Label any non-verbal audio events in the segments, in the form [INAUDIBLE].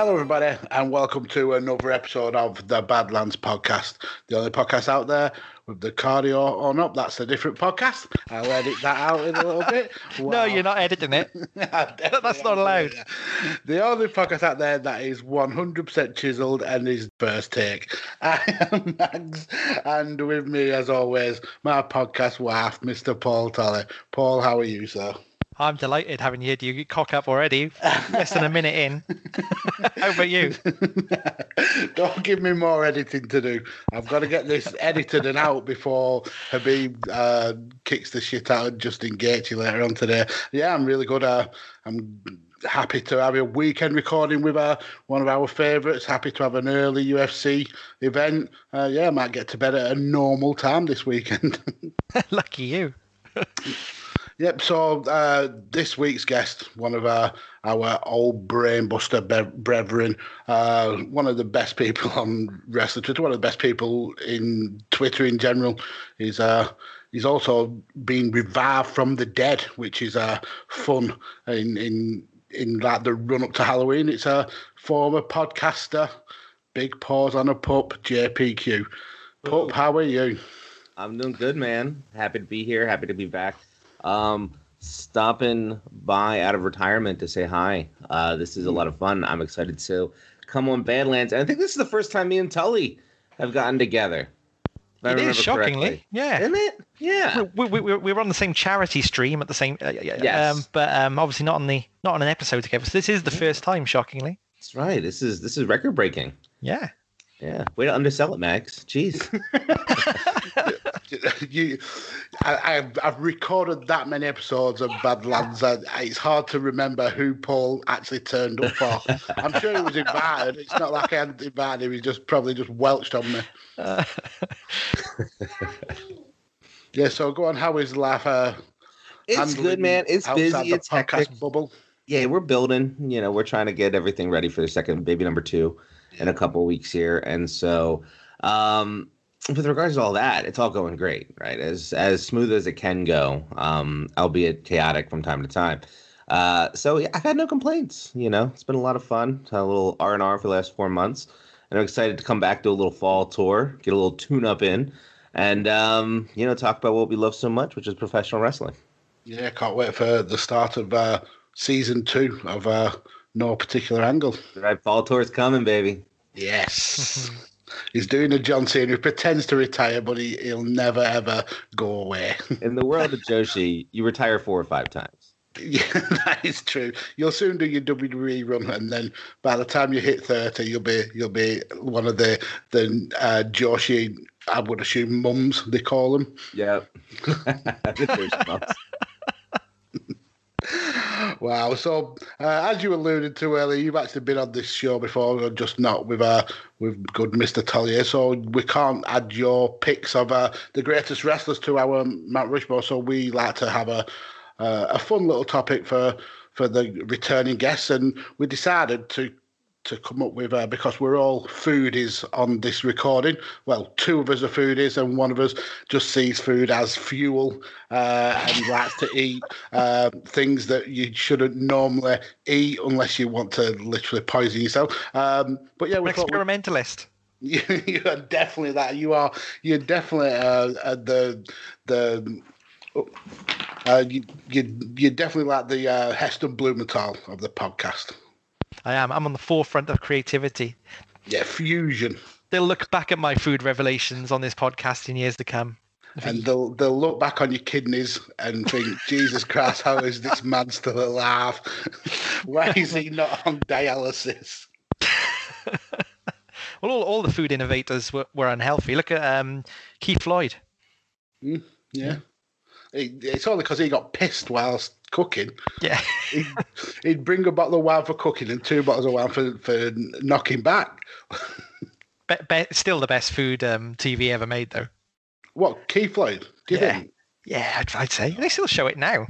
Hello, everybody, and welcome to another episode of the Badlands podcast, the only podcast out there with the cardio on up. That's a different podcast. I'll edit that out in a little bit. [LAUGHS] No, you're not editing it. [LAUGHS] [LAUGHS] That's not allowed. The only podcast out there that is 100% chiseled and is first take. I am Max, and with me, as always, my podcast wife, Mr. Paul Tolley. Paul, how are you, sir? I'm delighted having you. You cock up already, less than a minute in. [LAUGHS] How about you? [LAUGHS] Don't give me more editing to do. I've got to get this edited and out before Khabib uh, kicks the shit out of Justin Gaethje later on today. Yeah, I'm really good. Uh, I'm happy to have a weekend recording with uh, one of our favourites. Happy to have an early UFC event. Uh, yeah, I might get to bed at a normal time this weekend. [LAUGHS] Lucky you. Yep. So uh, this week's guest, one of our our old brainbuster be- brethren, uh, one of the best people [LAUGHS] on wrestling Twitter, one of the best people in Twitter in general, is uh, he's also been revived from the dead, which is uh, fun in in in like the run up to Halloween. It's a former podcaster, big pause on a pup, JPQ. Pup, how are you? I'm doing good, man. Happy to be here. Happy to be back. Um, stopping by out of retirement to say hi. Uh, this is a lot of fun. I'm excited to come on Badlands. And I think this is the first time me and Tully have gotten together. It is shockingly, correctly. yeah. Isn't it? Yeah. We, we, we, we were on the same charity stream at the same, uh, Yes. um, but um, obviously not on the not on an episode together. So this is the first time, shockingly. That's right. This is this is record breaking. Yeah. Yeah. Way to undersell it, Max. Jeez. [LAUGHS] [LAUGHS] you, I, I've, I've recorded that many episodes of Badlands. I, it's hard to remember who Paul actually turned up for. [LAUGHS] I'm sure he was invited. It's not like I hadn't invited him. He just probably just welched on me. Uh, [LAUGHS] Yeah. So go on. How is life? Uh, it's good, man. It's busy. the It's hectic. bubble. Yeah, we're building. You know, we're trying to get everything ready for the second baby number two in a couple weeks here, and so um, with regards to all that, it's all going great, right? As as smooth as it can go, um, albeit chaotic from time to time. Uh, so yeah, I've had no complaints. You know, it's been a lot of fun. Had a little R and R for the last four months, and I'm excited to come back to a little fall tour, get a little tune up in, and um, you know, talk about what we love so much, which is professional wrestling. Yeah, can't wait for the start of uh, season two of uh, No Particular Angle. Right, fall tour's coming, baby. Yes. [LAUGHS] He's doing a John Cena who pretends to retire, but he, he'll never ever go away. [LAUGHS] In the world of Joshi, you retire four or five times. Yeah, [LAUGHS] that is true. You'll soon do your WWE run, and then by the time you hit thirty, you'll be you'll be one of the the uh, Joshi. I would assume mums they call them. Yeah. [LAUGHS] Wow. So, uh, as you alluded to earlier, you've actually been on this show before, just not with uh, with good Mr. Tollier. So we can't add your picks of uh, the greatest wrestlers to our Mount Rushmore. So we like to have a uh, a fun little topic for for the returning guests, and we decided to to come up with uh, because we're all foodies on this recording. Well, two of us are foodies, and one of us just sees food as fuel uh, and likes to eat uh, things that you shouldn't normally eat unless you want to literally poison yourself. Um, but yeah, we An thought we- experimentalist. [LAUGHS] you, you are definitely that. You are. You're definitely uh, uh, the the. Uh, you, you you're definitely like the uh, Heston Blumenthal of the podcast. I am. I'm on the forefront of creativity. Yeah, fusion, They'll look back at my food revelations on this podcast in years to come. and they'll they'll look back on your kidneys and think, [LAUGHS] Jesus Christ, how is this man still alive? Why is he not on dialysis? [LAUGHS] Well, all, all the food innovators were, were unhealthy. Look at um, Keith Floyd. Yeah. It, it's only because he got pissed whilst cooking. Yeah. [LAUGHS] He'd, he'd bring a bottle of wine for cooking and two bottles of wine for, for knocking back. [LAUGHS] be, be, still the best food um, TV ever made, though. What, Keith Floyd? Do you Yeah. think? Yeah, I'd, I'd say. They still show it now.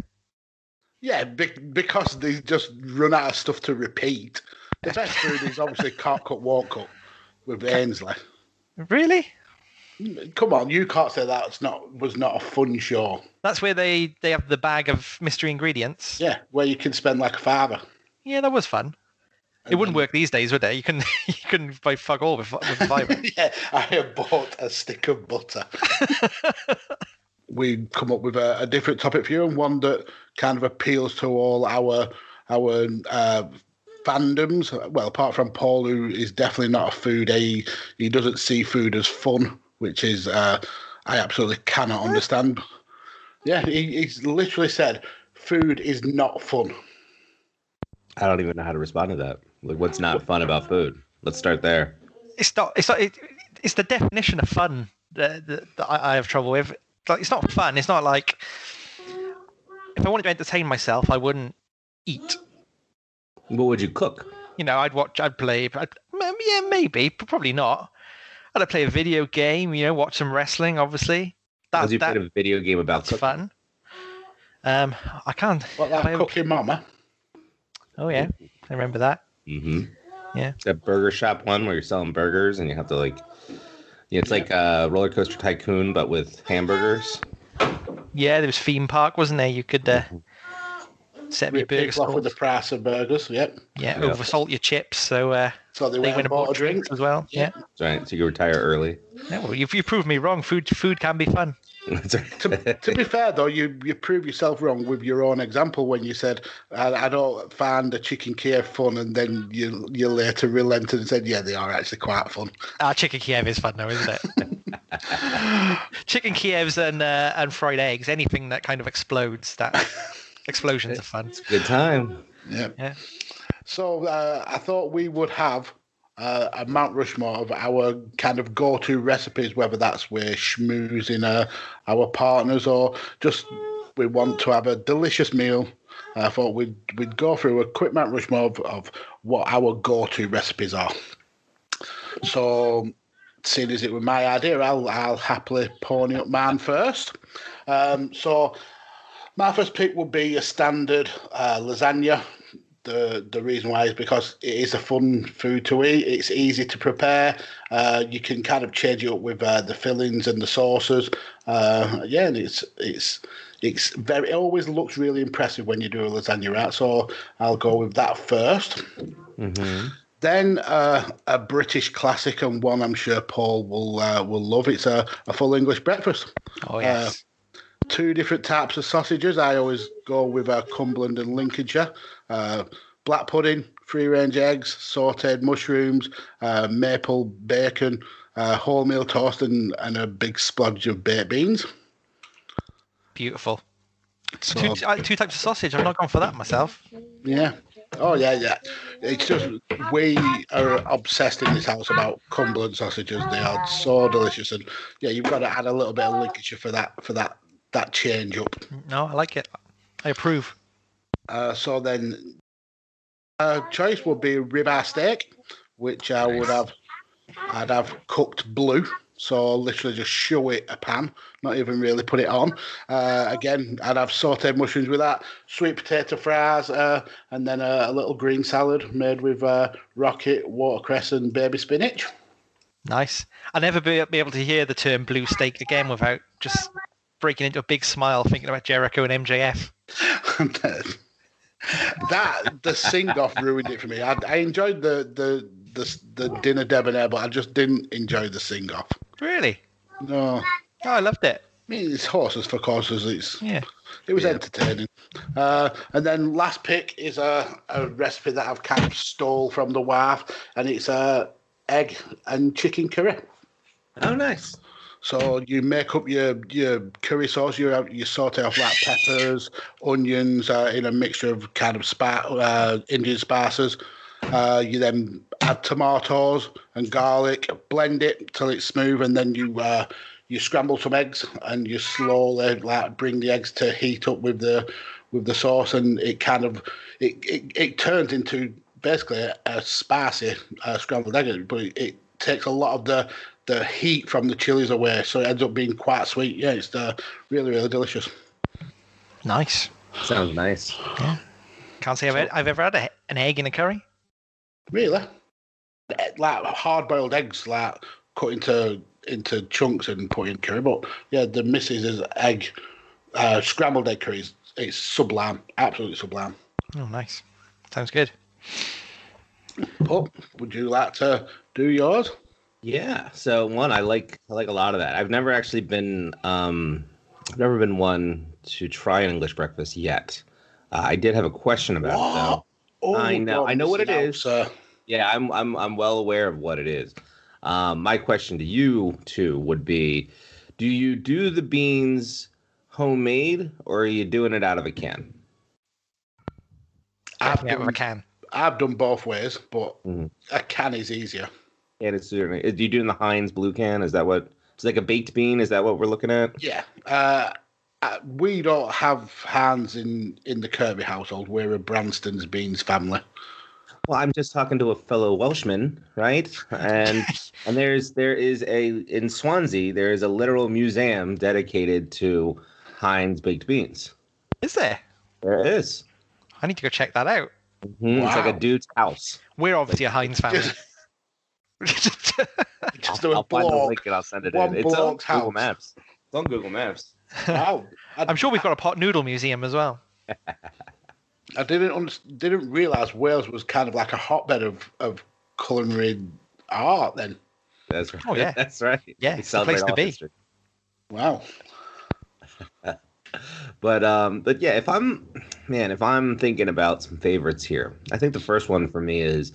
Yeah, be, because they just run out of stuff to repeat. The best food is obviously [LAUGHS] can't cook, won't cook with Ainsley. Really? Come on, you can't say that's not was not a fun show. That's where they, they have the bag of mystery ingredients. Yeah, where you can spend like a father. Yeah, that was fun. It wouldn't work these days, would it? You couldn't [LAUGHS] you couldn't buy fuck all with, with fibre. [LAUGHS] yeah, I have bought a stick of butter. [LAUGHS] we come up with a, a different topic for you and one that kind of appeals to all our our uh, fandoms. Well, apart from Paul, who is definitely not a food. He he doesn't see food as fun, which is uh, I absolutely cannot understand. Yeah, he, he's literally said food is not fun. I don't even know how to respond to that. Like, what's not fun about food? Let's start there. It's not. It's not. It, it's the definition of fun that, that, that I, I have trouble with. Like, it's not fun. It's not like if I wanted to entertain myself, I wouldn't eat. What would you cook? You know, I'd watch. I'd play. I'd, yeah, maybe, but probably not. I'd play a video game. You know, watch some wrestling. Obviously, that, Have you that played a video game about that's cooking? fun. Um, I can't. What have like cooking mama? oh yeah, I remember that. Mm-hmm. Yeah. That burger shop one where you're selling burgers and you have to like, yeah, it's like a roller coaster tycoon but with hamburgers. Yeah, there was theme park, wasn't there? You could uh, set up your Rip off with the price of burgers. Yep. Yeah, Yeah. oversalt your chips, so uh, So they, they went win and a bought bought a drink. drinks as well. Yeah. That's right. So you can retire early. yeah. well, you've, you proved me wrong. Food food can be fun. To, to be fair though, you you prove yourself wrong with your own example when you said I, I don't find the chicken Kiev fun, and then you you later relented and said, yeah, they are actually quite fun. Ah, chicken Kiev is fun though, isn't it? [LAUGHS] chicken Kievs and uh, and fried eggs, anything that kind of explodes. That explosions are fun. Good time. Yeah. Yeah. So uh, I thought we would have uh, a Mount Rushmore of our kind of go-to recipes, whether that's we're schmoozing uh, our partners or just we want to have a delicious meal. I thought we'd we'd go through a quick Mount Rushmore of, of what our go-to recipes are. So, seeing as it was my idea, I'll I'll happily pony up mine first. Um, so, my first pick would be a standard uh, lasagna. The the reason why is because it is a fun food to eat. It's easy to prepare. Uh, you can kind of change it up with uh, the fillings and the sauces. Uh, yeah, and it's it's it's very. It always looks really impressive when you do a lasagna, right? So I'll go with that first. Mm-hmm. Then uh, a British classic and one I'm sure Paul will uh, will love. It's a, a full English breakfast. Oh yes. Two different types of sausages. I always go with uh, Cumberland and Lincolnshire. Uh, black pudding, free range eggs, sautéed mushrooms, uh, maple bacon, uh, wholemeal toast, and, and a big splodge of baked beans. Beautiful. So, Two, uh, two types of sausage. I've not gone for that myself. yeah. Oh yeah, yeah. It's just we are obsessed in this house about Cumberland sausages. They are so delicious, and yeah, you've got to add a little bit of Lincolnshire for that for that that change up. No, I like it. I approve. Uh, so then, uh, choice would be ribeye steak, which I would have. I'd have cooked blue, so literally just show it a pan, not even really put it on. Uh, again, I'd have sautéed mushrooms with that, sweet potato fries, uh, and then a, a little green salad made with uh, rocket, watercress, and baby spinach. Nice. I'll never be, be able to hear the term blue steak again without just breaking into a big smile thinking about Jericho and MJF. [LAUGHS] that the sing off ruined it for me. I, I enjoyed the, the the the dinner debonair, but I just didn't enjoy the sing off. Really? No. Oh, I loved it. I mean, it's horses for courses. It's Yeah. it was Yeah. entertaining. Uh, and then last pick is a, a recipe that I've kind of stole from the wife, and it's a egg and chicken curry. Oh, nice. So you make up your your curry sauce. You have, you saute off like [LAUGHS] peppers, onions uh, in a mixture of kind of spa, uh, Indian spices. Uh, you then add tomatoes and garlic, blend it till it's smooth, and then you uh, you scramble some eggs and you slowly like bring the eggs to heat up with the with the sauce, and it kind of it it, it turns into basically a, a spicy uh, scrambled egg, but it, it takes a lot of the the heat from the chilies away, so it ends up being quite sweet. Yeah, it's uh, really really delicious. Nice. Sounds nice. Yeah. Can't say I've, I've ever had a, an egg in a curry. Really, like hard boiled eggs, like cut into into chunks and put in curry. But yeah, the missus is egg uh, scrambled egg curries. It's sublime, absolutely sublime. Oh, nice. Sounds good. But would you like to do yours? Yeah. So one, I like I like a lot of that. I've never actually been um I've never been one to try an English breakfast yet. Uh, I did have a question about it though. Oh, I know- I know what it is. missing out, is. sir. Yeah, I'm I'm I'm well aware of what it is. Um, my question to you too would be, do you do the beans homemade or are you doing it out of a can? I've Yeah, if I done, can. I've done both ways, but Mhm. a can is easier. And it's certainly. Do you do it in the Heinz blue can? Is that what? It's like a baked bean. Is that what we're looking at? Yeah. Uh, uh, we don't have Heinz in in the Kirby household. We're a Branston's Beans family. Well, I'm just talking to a fellow Welshman, right? And [LAUGHS] and there's there is a in Swansea there is a literal museum dedicated to Heinz baked beans. Is there? There is. I need to go check that out. Mhm, It's like a dude's house. We're obviously a Heinz family. [LAUGHS] [LAUGHS] Just, [LAUGHS] just I'll, a I'll find the link and I'll send it in. It's on block's Google house. Maps. It's on Google Maps. [LAUGHS] Wow. I, I'm sure we've got a pot noodle museum as well. I didn't under, didn't realize Wales was kind of like a hotbed of of culinary art. Then That's right. Oh, yeah. That's right. Yeah, it's the place to be. history. wow. But um, but yeah, if I'm man, if I'm thinking about some favorites here, I think the first one for me is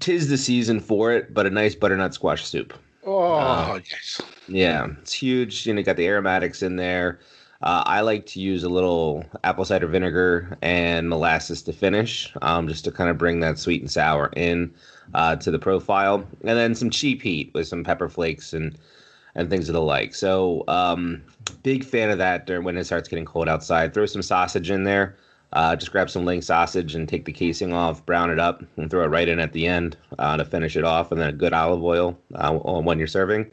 tis the season for it, but a nice butternut squash soup. Oh Uh, yes. Yeah, it's huge. You know, got the aromatics in there. Uh, I like to use a little apple cider vinegar and molasses to finish, um, just to kind of bring that sweet and sour in uh, to the profile, and then some cheap heat with some pepper flakes and and things of the like. So, um, big fan of that during when it starts getting cold outside. Throw some sausage in there. Uh, just grab some ling sausage and take the casing off, brown it up, and throw it right in at the end uh, to finish it off, and then a good olive oil uh, when you're serving.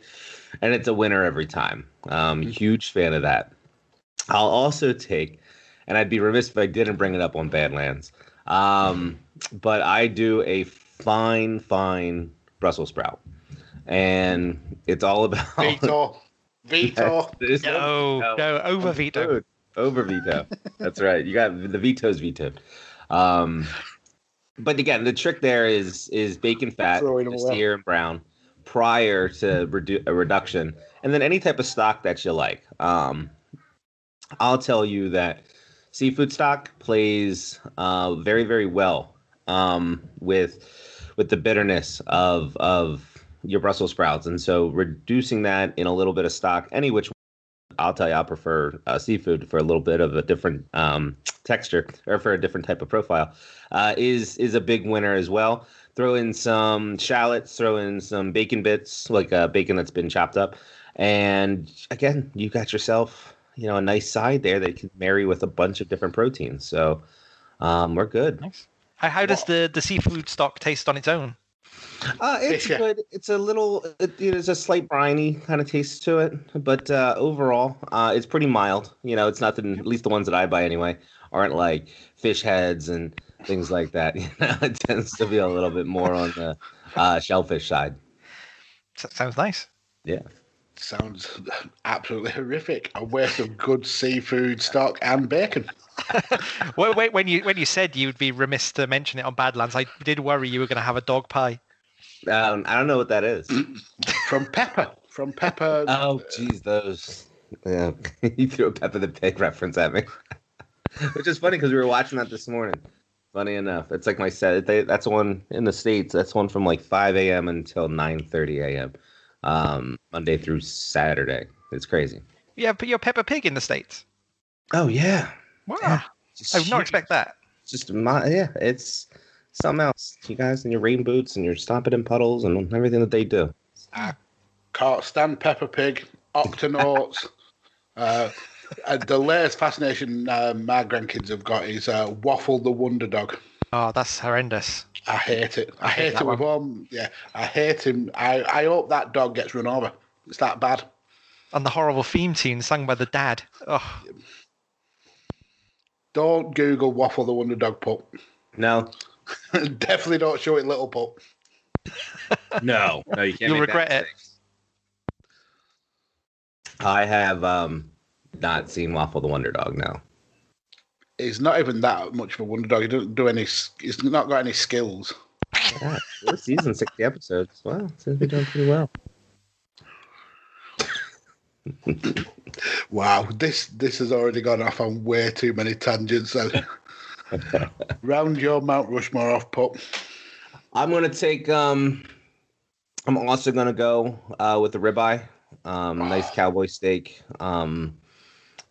And it's a winner every time. Um, huge fan of that. I'll also take, and I'd be remiss if I didn't bring it up on Badlands, um, but I do a fine, fine Brussels sprout. And it's all [LAUGHS] about Veto. Veto. There's No, no- no, over veto. Over veto. That's right. You got the veto's vetoed. Um, but again, the trick there is is bacon fat, Throwing them just away. sear and brown, prior to redu- a reduction, and then any type of stock that you like. Um, I'll tell you that seafood stock plays uh, very very well um, with with the bitterness of of your Brussels sprouts, and so reducing that in a little bit of stock, any which I'll tell you, I prefer uh, seafood for a little bit of a different um, texture or for a different type of profile. Uh, is is a big winner as well. Throw in some shallots, throw in some bacon bits, like uh, bacon that's been chopped up, and again, you got yourself you know a nice side there that can marry with a bunch of different proteins. So um, we're good. Nice. How, how does the, the seafood stock taste on its own? Uh, [LAUGHS] it's Yeah. good. It's a little. It, there's a slight briny kind of taste to it, but uh, overall, uh, it's pretty mild. You know, it's nothing. At least the ones that I buy anyway aren't like fish heads and things like that. [LAUGHS] You know, it tends to be a little bit more on the uh, shellfish side. Sounds nice. Yeah. Sounds [LAUGHS] absolutely horrific. A waste of good seafood stock and bacon. [LAUGHS] Wait, wait, when you when you said you'd be remiss to mention it on Badlands, I did worry you were going to have a dog pie. Um, I don't know what that is. [CLEARS THROAT] From Peppa. From Peppa. [LAUGHS] Oh, geez, those. Yeah, you threw a Peppa the Pig reference at me, which is funny because we were watching that this morning. Funny enough, it's like my set. They, that's one in the states. That's one from like 5 a.m. until 9:30 a.m. Um, Monday through Saturday. It's crazy. Yeah, but you're Peppa Pig in the states. Oh yeah, Wow, Yeah. Just I would not expect that. Just my yeah, it's something else. You guys in your rain boots and you're stomping in puddles and everything that they do. Can't stand Peppa Pig. Octonauts. [LAUGHS] uh, and the latest fascination uh, my grandkids have got is uh, Waffle the Wonder Dog. Oh, that's horrendous. I hate it. I, I hate hate, it with all. Yeah, I hate him. I, I hope that dog gets run over. It's that bad. And the horrible theme tune sung by the dad. Oh, Don't Google Waffle the Wonder Dog pup. No, [LAUGHS] Definitely don't show it little pup. [LAUGHS] no, no, you can't. You'll regret it. I have um not seen Waffle the Wonder Dog. No. He's not even that much of a wonder dog. He doesn't do any. He's not got any skills. Yeah, four seasons, sixty episodes. Wow, seems to be doing pretty well. [LAUGHS] Wow, this this has already gone off on way too many tangents. So [LAUGHS] round your Mount Rushmore off, pup. I'm gonna take. Um, I'm also gonna go uh, with the ribeye. Um, nice cowboy steak. Um,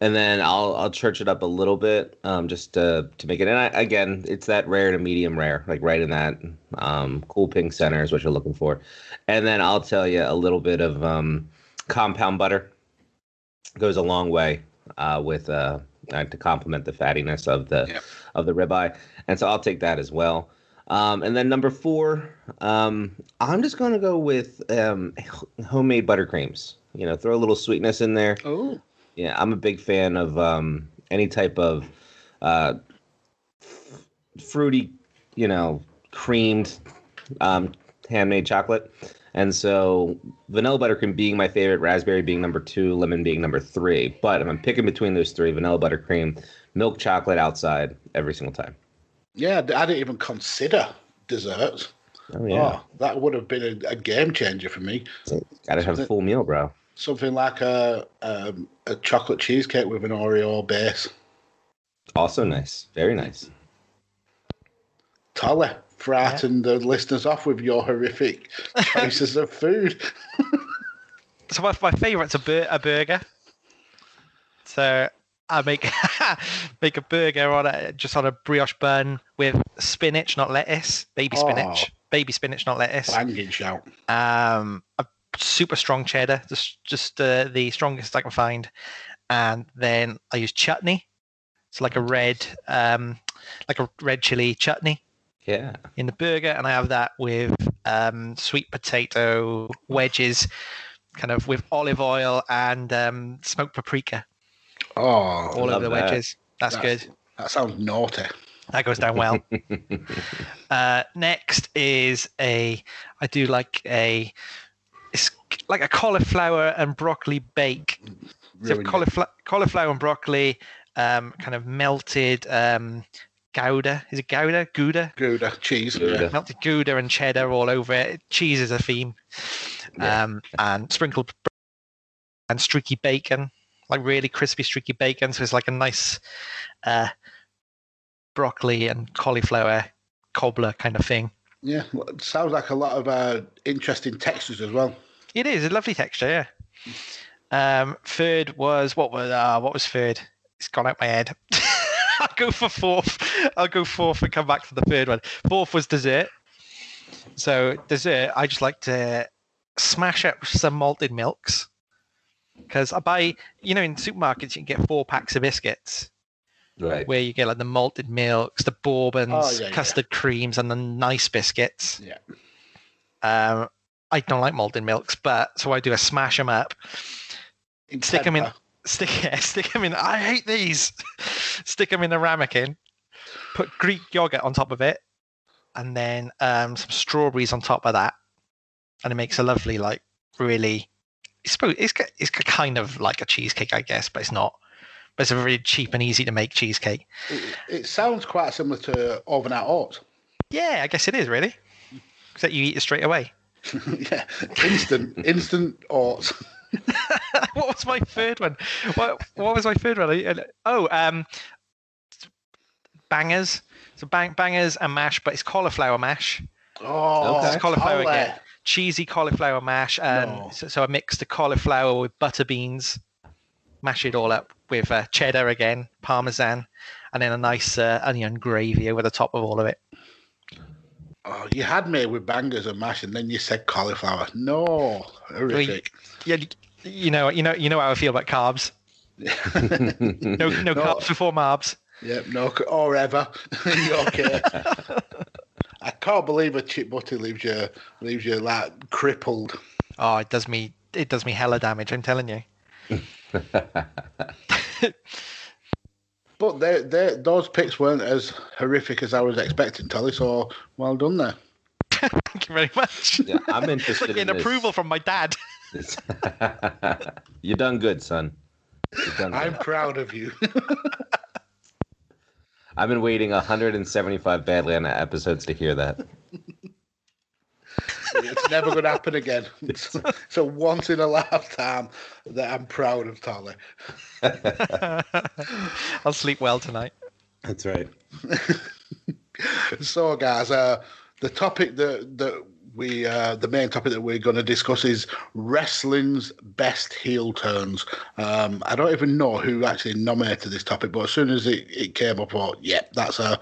and then I'll I'll church it up a little bit, um, just to to make it. And I, again, it's that rare to medium rare, like right in that um, cool pink center is what you're looking for. And then I'll tell you a little bit of um, compound butter goes a long way uh, with uh, uh, to complement the fattiness of the Yep. of the ribeye. And so I'll take that as well. Um, and then number four, um, I'm just going to go with um, homemade buttercreams. You know, throw a little sweetness in there. Oh, Yeah, I'm a big fan of um, any type of uh, f- fruity, you know, creamed um, handmade chocolate. And so vanilla buttercream being my favorite, raspberry being number two, lemon being number three. But if I'm picking between those three, vanilla buttercream, milk chocolate outside every single time. yeah. I didn't even consider desserts. Oh yeah, Oh, that would have been a, a game changer for me. gotta have a full meal, bro. Something like a um, a chocolate cheesecake with an Oreo base. Also nice, very nice. Tolly, frighten the listeners off with your horrific [LAUGHS] choices of food. [LAUGHS] so my, my favorite's a, bur- a burger. So I make [LAUGHS] make a burger on a just on a brioche bun with spinach, not lettuce. Baby spinach, baby spinach, not lettuce. Banging shout. um, a super strong cheddar, just just uh, the strongest I can find, and then I use chutney. It's like a red, um, like a red chili chutney Yeah. in the burger, and I have that with um, sweet potato wedges, kind of with olive oil and um, smoked paprika Oh, all over the that. wedges. That's That's- good. that sounds naughty. That goes down well. [LAUGHS] Uh, next is a, I do like a, it's like a cauliflower and broccoli bake. So cauliflower, cauliflower and broccoli, um, kind of melted um, gouda. Is it gouda? Gouda? Gouda, cheese. Gouda. Yeah. Melted gouda and cheddar all over it. Cheese is a theme. Yeah. Um, and sprinkled and streaky bacon, like really crispy streaky bacon. So it's like a nice uh, broccoli and cauliflower cobbler kind of thing. Yeah, well, it sounds like a lot of uh, interesting textures as well. It is a lovely texture, yeah. Um, third was what was uh, what was third? It's gone out my head. [LAUGHS] I'll go for fourth. I'll go fourth and come back to the third one. Fourth was dessert. So dessert, I just like to smash up some malted milks because I buy, you know, in supermarkets you can get four packs of biscuits Right. where you get like the malted milks, the bourbons, Oh, yeah, yeah. custard creams, and the nice biscuits. Yeah. Um, I don't like malted milks, but so I do a smash them up, In stick them in, stick [LAUGHS] yeah, stick them in. I hate these. [LAUGHS] stick them in a ramekin, put Greek yogurt on top of it, and then um, some strawberries on top of that, and it makes a lovely like really. It's it's it's kind of like a cheesecake, I guess, but it's not. But it's a very cheap and easy to make cheesecake. It, it sounds quite similar to overnight oats. Yeah, I guess it is really. Except you eat it straight away. [LAUGHS] yeah, instant, instant oats. [LAUGHS] what was my third one? What what was my third one? I- Oh, um, bangers. So bang, bangers and mash, but it's cauliflower mash, Oh, Okay. It's cauliflower I'll, again. cheesy cauliflower mash, and No. so, so I mix the cauliflower with butter beans, mash it all up with uh, cheddar again, parmesan, and then a nice uh, onion gravy over the top of all of it. Oh, you had me with bangers and mash, and then you said cauliflower. No, horrific. Yeah, you know, you know, you know how I feel about carbs. [LAUGHS] No, no, No. carbs before marbs. Yep, no, or ever. [LAUGHS] Okay. [LAUGHS] I can't believe a chip butter leaves you leaves you like crippled. Oh, it does me it does me hella damage. I'm telling you. But they, they, those picks weren't as horrific as I was expecting, Tully. So well done there. [LAUGHS] Thank you very much. Yeah, I'm interested like in getting this. approval from my dad. [LAUGHS] you done good, son. You done I'm proud of you. [LAUGHS] I've been waiting 175 Badlander episodes to hear that. It's never going to happen again. It's, [LAUGHS] it's a once in a lifetime that I'm proud of, Tully. [LAUGHS] I'll sleep well tonight. That's right. [LAUGHS] So, guys, uh, the topic that that we uh, the main topic that we're going to discuss is wrestling's best heel turns. Um, I don't even know who actually nominated this topic, but as soon as it, it came up, I thought, yeah, that's a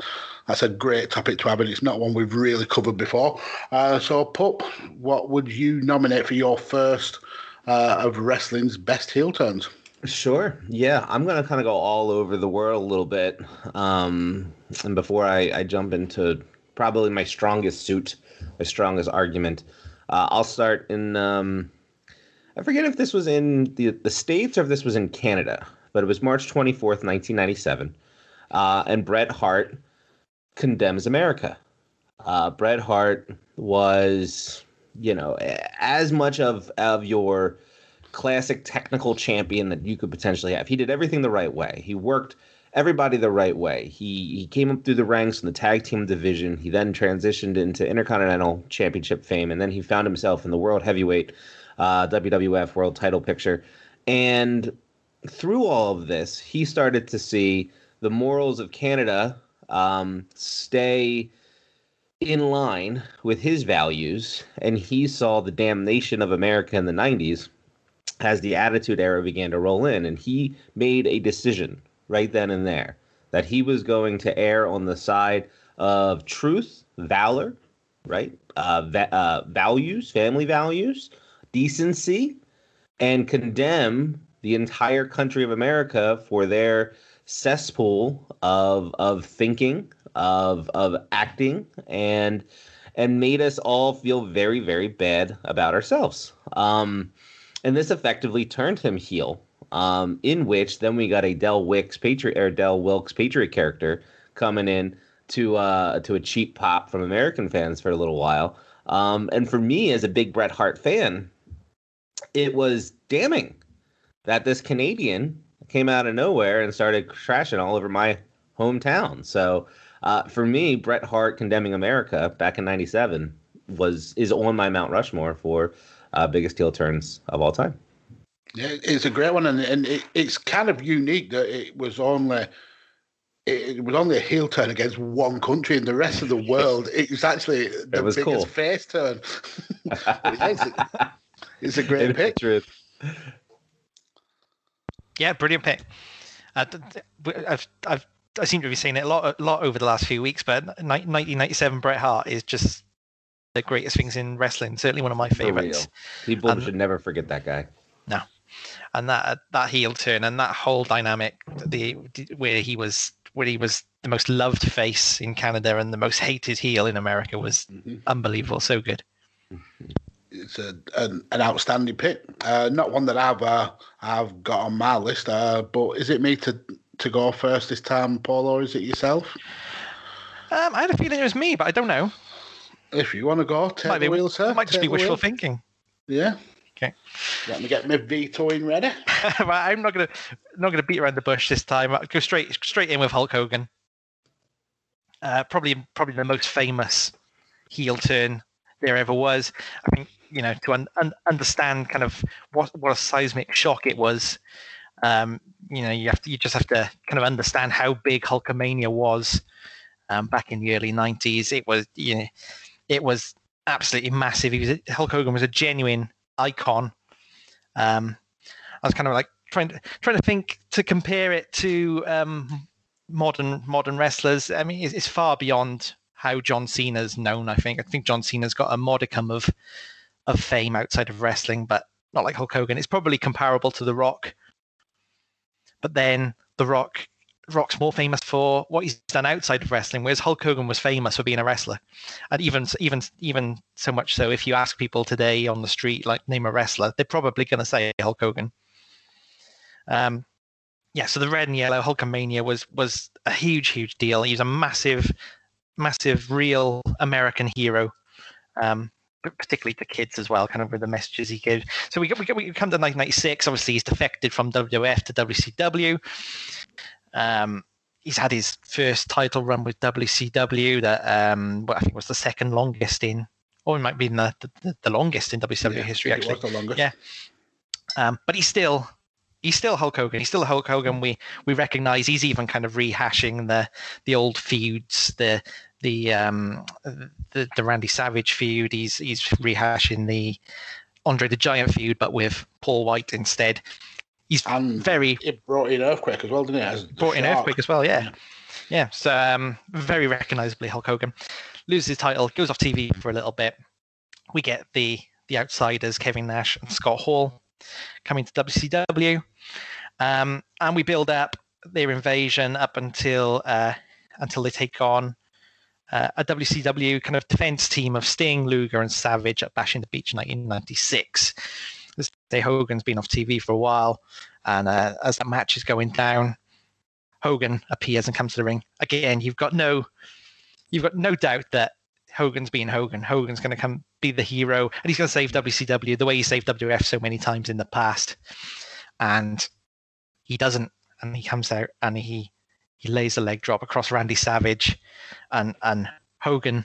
that's a great topic to have, and it's not one we've really covered before. Uh, so, Pup, what would you nominate for your first uh, of wrestling's best heel turns? Sure. Yeah, I'm gonna kind of go all over the world a little bit. Um, and before I, I jump into probably my strongest suit, my strongest argument, uh, I'll start in. Um, I forget if this was in the the states or if this was in Canada, but it was March 24th, 1997, uh, and Bret Hart condemns America. Uh, Bret Hart was, you know, as much of of your classic technical champion that you could potentially have. He did everything the right way. He worked everybody the right way. He he came up through the ranks in the tag team division. He then transitioned into Intercontinental Championship fame, and then he found himself in the World Heavyweight uh, WWF World Title picture. And through all of this, he started to see the morals of Canada um, stay in line with his values, and he saw the damnation of America in the 90s as the Attitude Era began to roll in, and he made a decision right then and there that he was going to err on the side of truth, valor, right, uh, va- uh, values, family values, decency, and condemn the entire country of America for their cesspool of of thinking, of of acting, and and made us all feel very very bad about ourselves. Um, and this effectively turned him heel. Um, in which then we got a Del Wicks Patriot or Del Wilkes Patriot character coming in to uh, to a cheap pop from American fans for a little while. Um, and for me, as a big Bret Hart fan, it was damning that this Canadian came out of nowhere and started trashing all over my hometown. So uh, for me, Bret Hart condemning America back in '97 was is on my Mount Rushmore for uh, biggest heel turns of all time. Yeah, it's a great one, and, and it, it's kind of unique that it was only it, it was only a heel turn against one country, and the rest of the [LAUGHS] world it was actually the was biggest cool. face turn. [LAUGHS] It's, a, [LAUGHS] it's a great It truth. Yeah, brilliant pick. Uh, I've, I've, I seem to be saying it a lot, a lot over the last few weeks, but 1997 Bret Hart is just the greatest things in wrestling. Certainly one of my favorites. People and, should never forget that guy. No, and that that heel turn and that whole dynamic, the where he was where he was the most loved face in Canada and the most hated heel in America was mm-hmm. unbelievable. So good. [LAUGHS] It's a, an, an outstanding pick. Uh, not one that I've uh, I've got on my list. Uh, but is it me to to go first this time, Paul, or is it yourself? Um, I had a feeling it was me, but I don't know. If you want to go, take might the be, wheel, sir. Might just be wishful wheel. thinking. Yeah. Okay. Let me get my vetoing ready. [LAUGHS] I'm not gonna not gonna beat around the bush this time. I'll go straight straight in with Hulk Hogan. Uh, probably probably the most famous heel turn there ever was. I think you know to un- un- understand kind of what what a seismic shock it was. Um, you know, you have to you just have to kind of understand how big Hulkamania was um, back in the early '90s. It was you know, it was absolutely massive. He was Hulk Hogan was a genuine icon. Um, I was kind of like trying to trying to think to compare it to um, modern modern wrestlers. I mean, it's, it's, far beyond how John Cena's known. I think I think John Cena's got a modicum of of fame outside of wrestling, but not like Hulk Hogan. It's probably comparable to The Rock, but then The Rock Rock's more famous for what he's done outside of wrestling, whereas Hulk Hogan was famous for being a wrestler, and even even even so much so, if you ask people today on the street, like name a wrestler, they're probably going to say Hulk Hogan. Um, yeah, so the red and yellow Hulkamania was was a huge, huge deal. He was a massive, massive, real American hero, um, particularly to kids as well, kind of with the messages he gave. So we we, we come to 1996. Obviously, he's defected from WWF to WCW. Um, he's had his first title run with WCW that um, I think was the second longest in, or it might be the, the, the longest in WCW yeah, history. Actually, the longest. Yeah, um, but he's still he's still Hulk Hogan. He's still Hulk Hogan. We we recognize he's even kind of rehashing the the old feuds, the the um the, the Randy Savage feud. He's he's rehashing the Andre the Giant feud, but with Paul White instead. He's and very. It brought in Earthquake as well, didn't it? As brought in Earthquake as well, yeah. yeah. Yeah, so um, very recognizably Hulk Hogan loses his title, goes off TV for a little bit. We get the the outsiders, Kevin Nash and Scott Hall, coming to WCW, um, and we build up their invasion up until uh, until they take on uh, a WCW kind of defense team of Sting, Luger, and Savage at Bash in the Beach 1996. This day Hogan's been off TV for a while, and uh, as that match is going down, Hogan appears and comes to the ring. Again, you've got no, you've got no doubt that Hogan's being Hogan. Hogan's going to come be the hero, and he's going to save WCW the way he saved WF so many times in the past. And he doesn't, and he comes out and he he lays a leg drop across Randy Savage, and and Hogan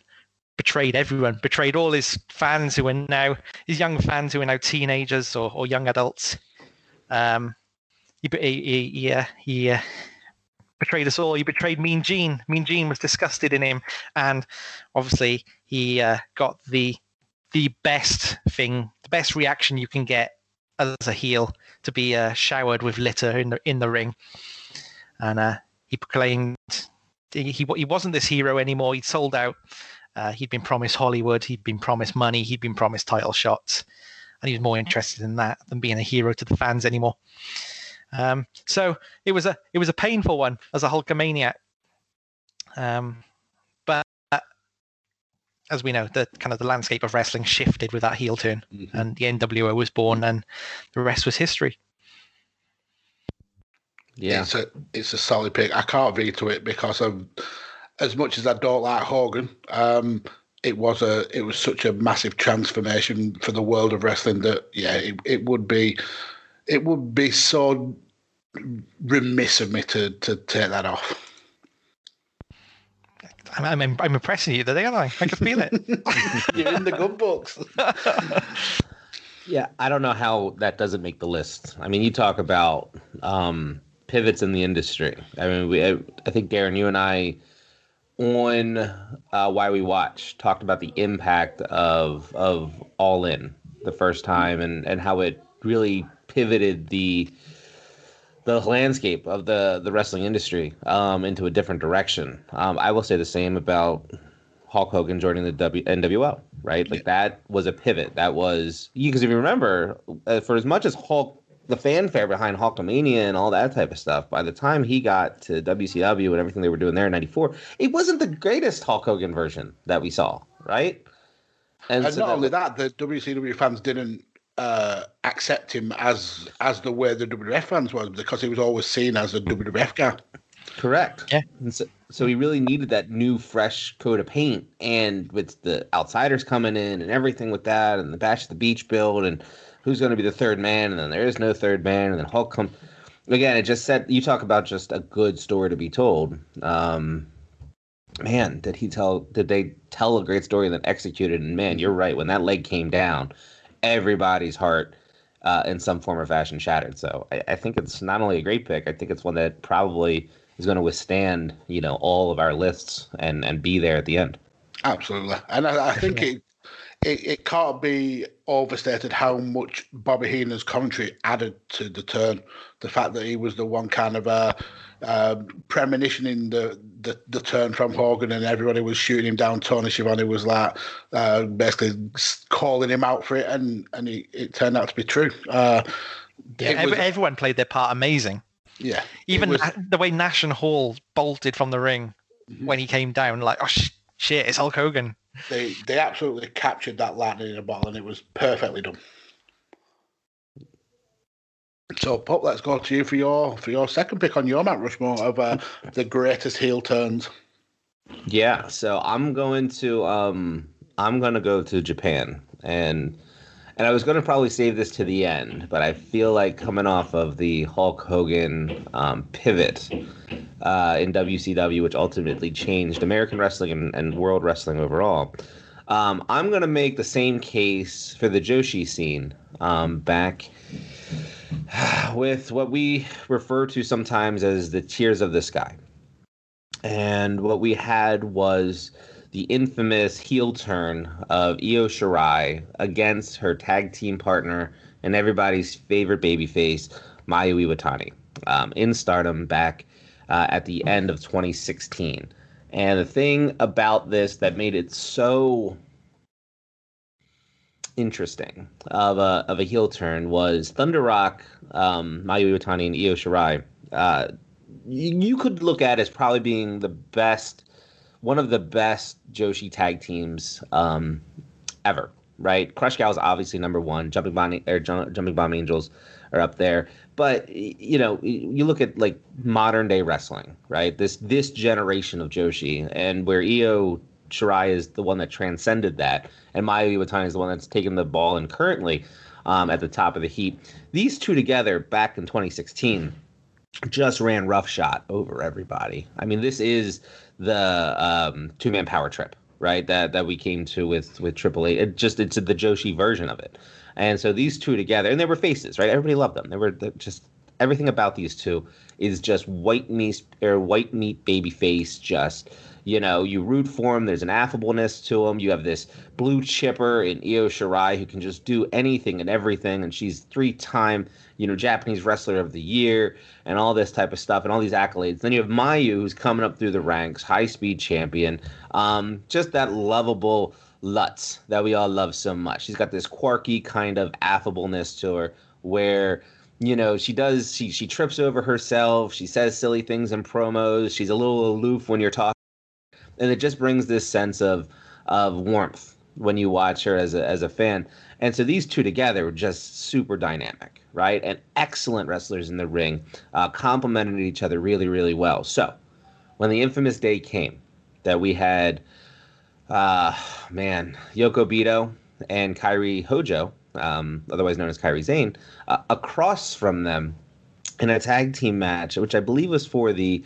betrayed everyone, betrayed all his fans who are now his young fans who are now teenagers or, or young adults. Um, he he he, uh, he uh, betrayed us all. He betrayed Mean Gene. Mean Gene was disgusted in him, and obviously he uh, got the the best thing, the best reaction you can get as a heel to be uh, showered with litter in the in the ring, and uh, he proclaimed he he wasn't this hero anymore. He'd sold out. Uh, he'd been promised Hollywood. He'd been promised money. He'd been promised title shots, and he was more interested in that than being a hero to the fans anymore. Um, so it was a it was a painful one as a Hulkamaniac. Um, but as we know, the kind of the landscape of wrestling shifted with that heel turn, mm-hmm. and the NWO was born, and the rest was history. Yeah, it's a it's a solid pick. I can't veto it because of as much as I don't like Hogan, um, it was a it was such a massive transformation for the world of wrestling that yeah, it, it would be it would be so remiss of me to to take that off. I'm, I'm, I'm impressing you today, aren't I? I can feel it. [LAUGHS] You're in the good books. [LAUGHS] yeah, I don't know how that doesn't make the list. I mean, you talk about um, pivots in the industry. I mean, we I, I think Darren, you and I on uh, why we watch talked about the impact of of All In the first time and and how it really pivoted the the landscape of the the wrestling industry um, into a different direction. Um, I will say the same about Hulk Hogan joining the w, NWO, right? Like yeah. that was a pivot. That was because if you remember, uh, for as much as Hulk, the fanfare behind Hulkamania and all that type of stuff, by the time he got to WCW and everything they were doing there in '94, it wasn't the greatest Hulk Hogan version that we saw, right? And, and so not that only was, that, the WCW fans didn't uh, accept him as as the way the WWF fans was because he was always seen as a WWF guy. Correct. Yeah. So, so, he really needed that new, fresh coat of paint, and with the outsiders coming in and everything with that, and the Bash at the Beach build, and who's going to be the third man, and then there is no third man, and then Hulk come. Again, it just said you talk about just a good story to be told. Um, man, did he tell? Did they tell a great story and then executed? And man, you're right. When that leg came down, everybody's heart uh, in some form or fashion shattered. So I, I, think it's not only a great pick, I think it's one that probably is going to withstand, you know, all of our lists and and be there at the end. Absolutely, and I, I think it, it it can't be overstated how much Bobby Heenan's commentary added to the turn. The fact that he was the one kind of uh, uh, premonitioning the, the, the turn from Hogan, and everybody was shooting him down. Tony Schiavone was like uh, basically calling him out for it, and and he, it turned out to be true. Uh, yeah, was, everyone played their part amazing. Yeah, even was, the way Nash and Hall bolted from the ring mm-hmm. when he came down, like oh sh- shit, it's Hulk Hogan. They they absolutely captured that lightning in a bottle, and it was perfectly done. So, Pop, let's go to you for your for your second pick on your Mount Rushmore of uh, [LAUGHS] the greatest heel turns. Yeah, so I'm going to um I'm gonna go to Japan and and I was gonna probably save this to the end, but I feel like coming off of the Hulk Hogan um, pivot uh, in WCW, which ultimately changed American wrestling and, and world wrestling overall. Um, I'm gonna make the same case for the Joshi scene um, back [SIGHS] with what we refer to sometimes as the tears of the sky. And what we had was the infamous heel turn of Io Shirai against her tag team partner and everybody's favorite babyface, Mayu Iwatani, um, in Stardom back uh, at the end of 2016. And the thing about this that made it so interesting of a of a heel turn was Thunder Rock, um, Mayu Iwatani, and Io Shirai. Uh, you, you could look at as probably being the best, one of the best Joshi tag teams um, ever. Right, Crush Gal is obviously number one. Jumping Bomb or Jumping Bomb Angels are up there, but you know, you look at like modern day wrestling, right? This this generation of Joshi, and where Io Shirai is the one that transcended that, and Mayu Iwatani is the one that's taken the ball and currently um, at the top of the heap. These two together back in 2016 just ran roughshod over everybody. I mean, this is the um, two man power trip, right? That that we came to with with Triple H. It just it's the Joshi version of it. And so these two together, and they were faces, right? Everybody loved them. They were just everything about these two is just white meat or white meat baby face, just you know, you root for him. There's an affableness to him. You have this blue chipper in Io Shirai who can just do anything and everything, and she's three-time, you know, Japanese wrestler of the year and all this type of stuff and all these accolades. Then you have Mayu who's coming up through the ranks, high-speed champion, um, just that lovable Lutz that we all love so much. She's got this quirky kind of affableness to her where you know she does she she trips over herself she says silly things in promos she's a little aloof when you're talking and it just brings this sense of of warmth when you watch her as a as a fan. And so these two together were just super dynamic, right? And excellent wrestlers in the ring, uh, complemented each other really, really well. So when the infamous day came that we had, uh, man, Yoko Bito and Kairi Hojo, um, otherwise known as Kairi Sane, uh, across from them in a tag team match, which I believe was for the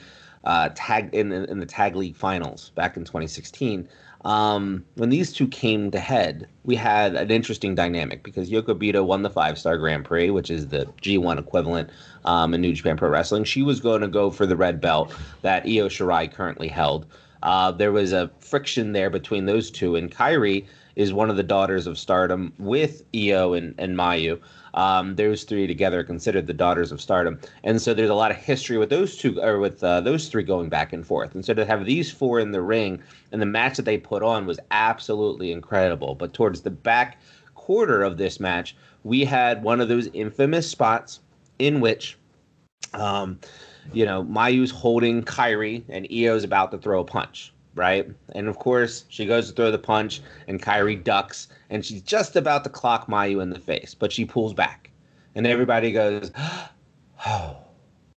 uh, tag in, in the tag league finals back in 2016. Um, when these two came to head, we had an interesting dynamic because Yoko Bito won the five star Grand Prix, which is the G1 equivalent um, in New Japan Pro Wrestling. She was going to go for the red belt that Io Shirai currently held. Uh, there was a friction there between those two, and Kairi is one of the daughters of Stardom with Io and, and Mayu. Um, those three together are considered the daughters of Stardom, and so there's a lot of history with those two or with uh, those three going back and forth. And so to have these four in the ring and the match that they put on was absolutely incredible. But towards the back quarter of this match, we had one of those infamous spots in which um, you know, Mayu's holding Kairi and Io's about to throw a punch, right? And of course, she goes to throw the punch and Kairi ducks and she's just about to clock Mayu in the face, but she pulls back. And everybody goes, [GASPS] oh,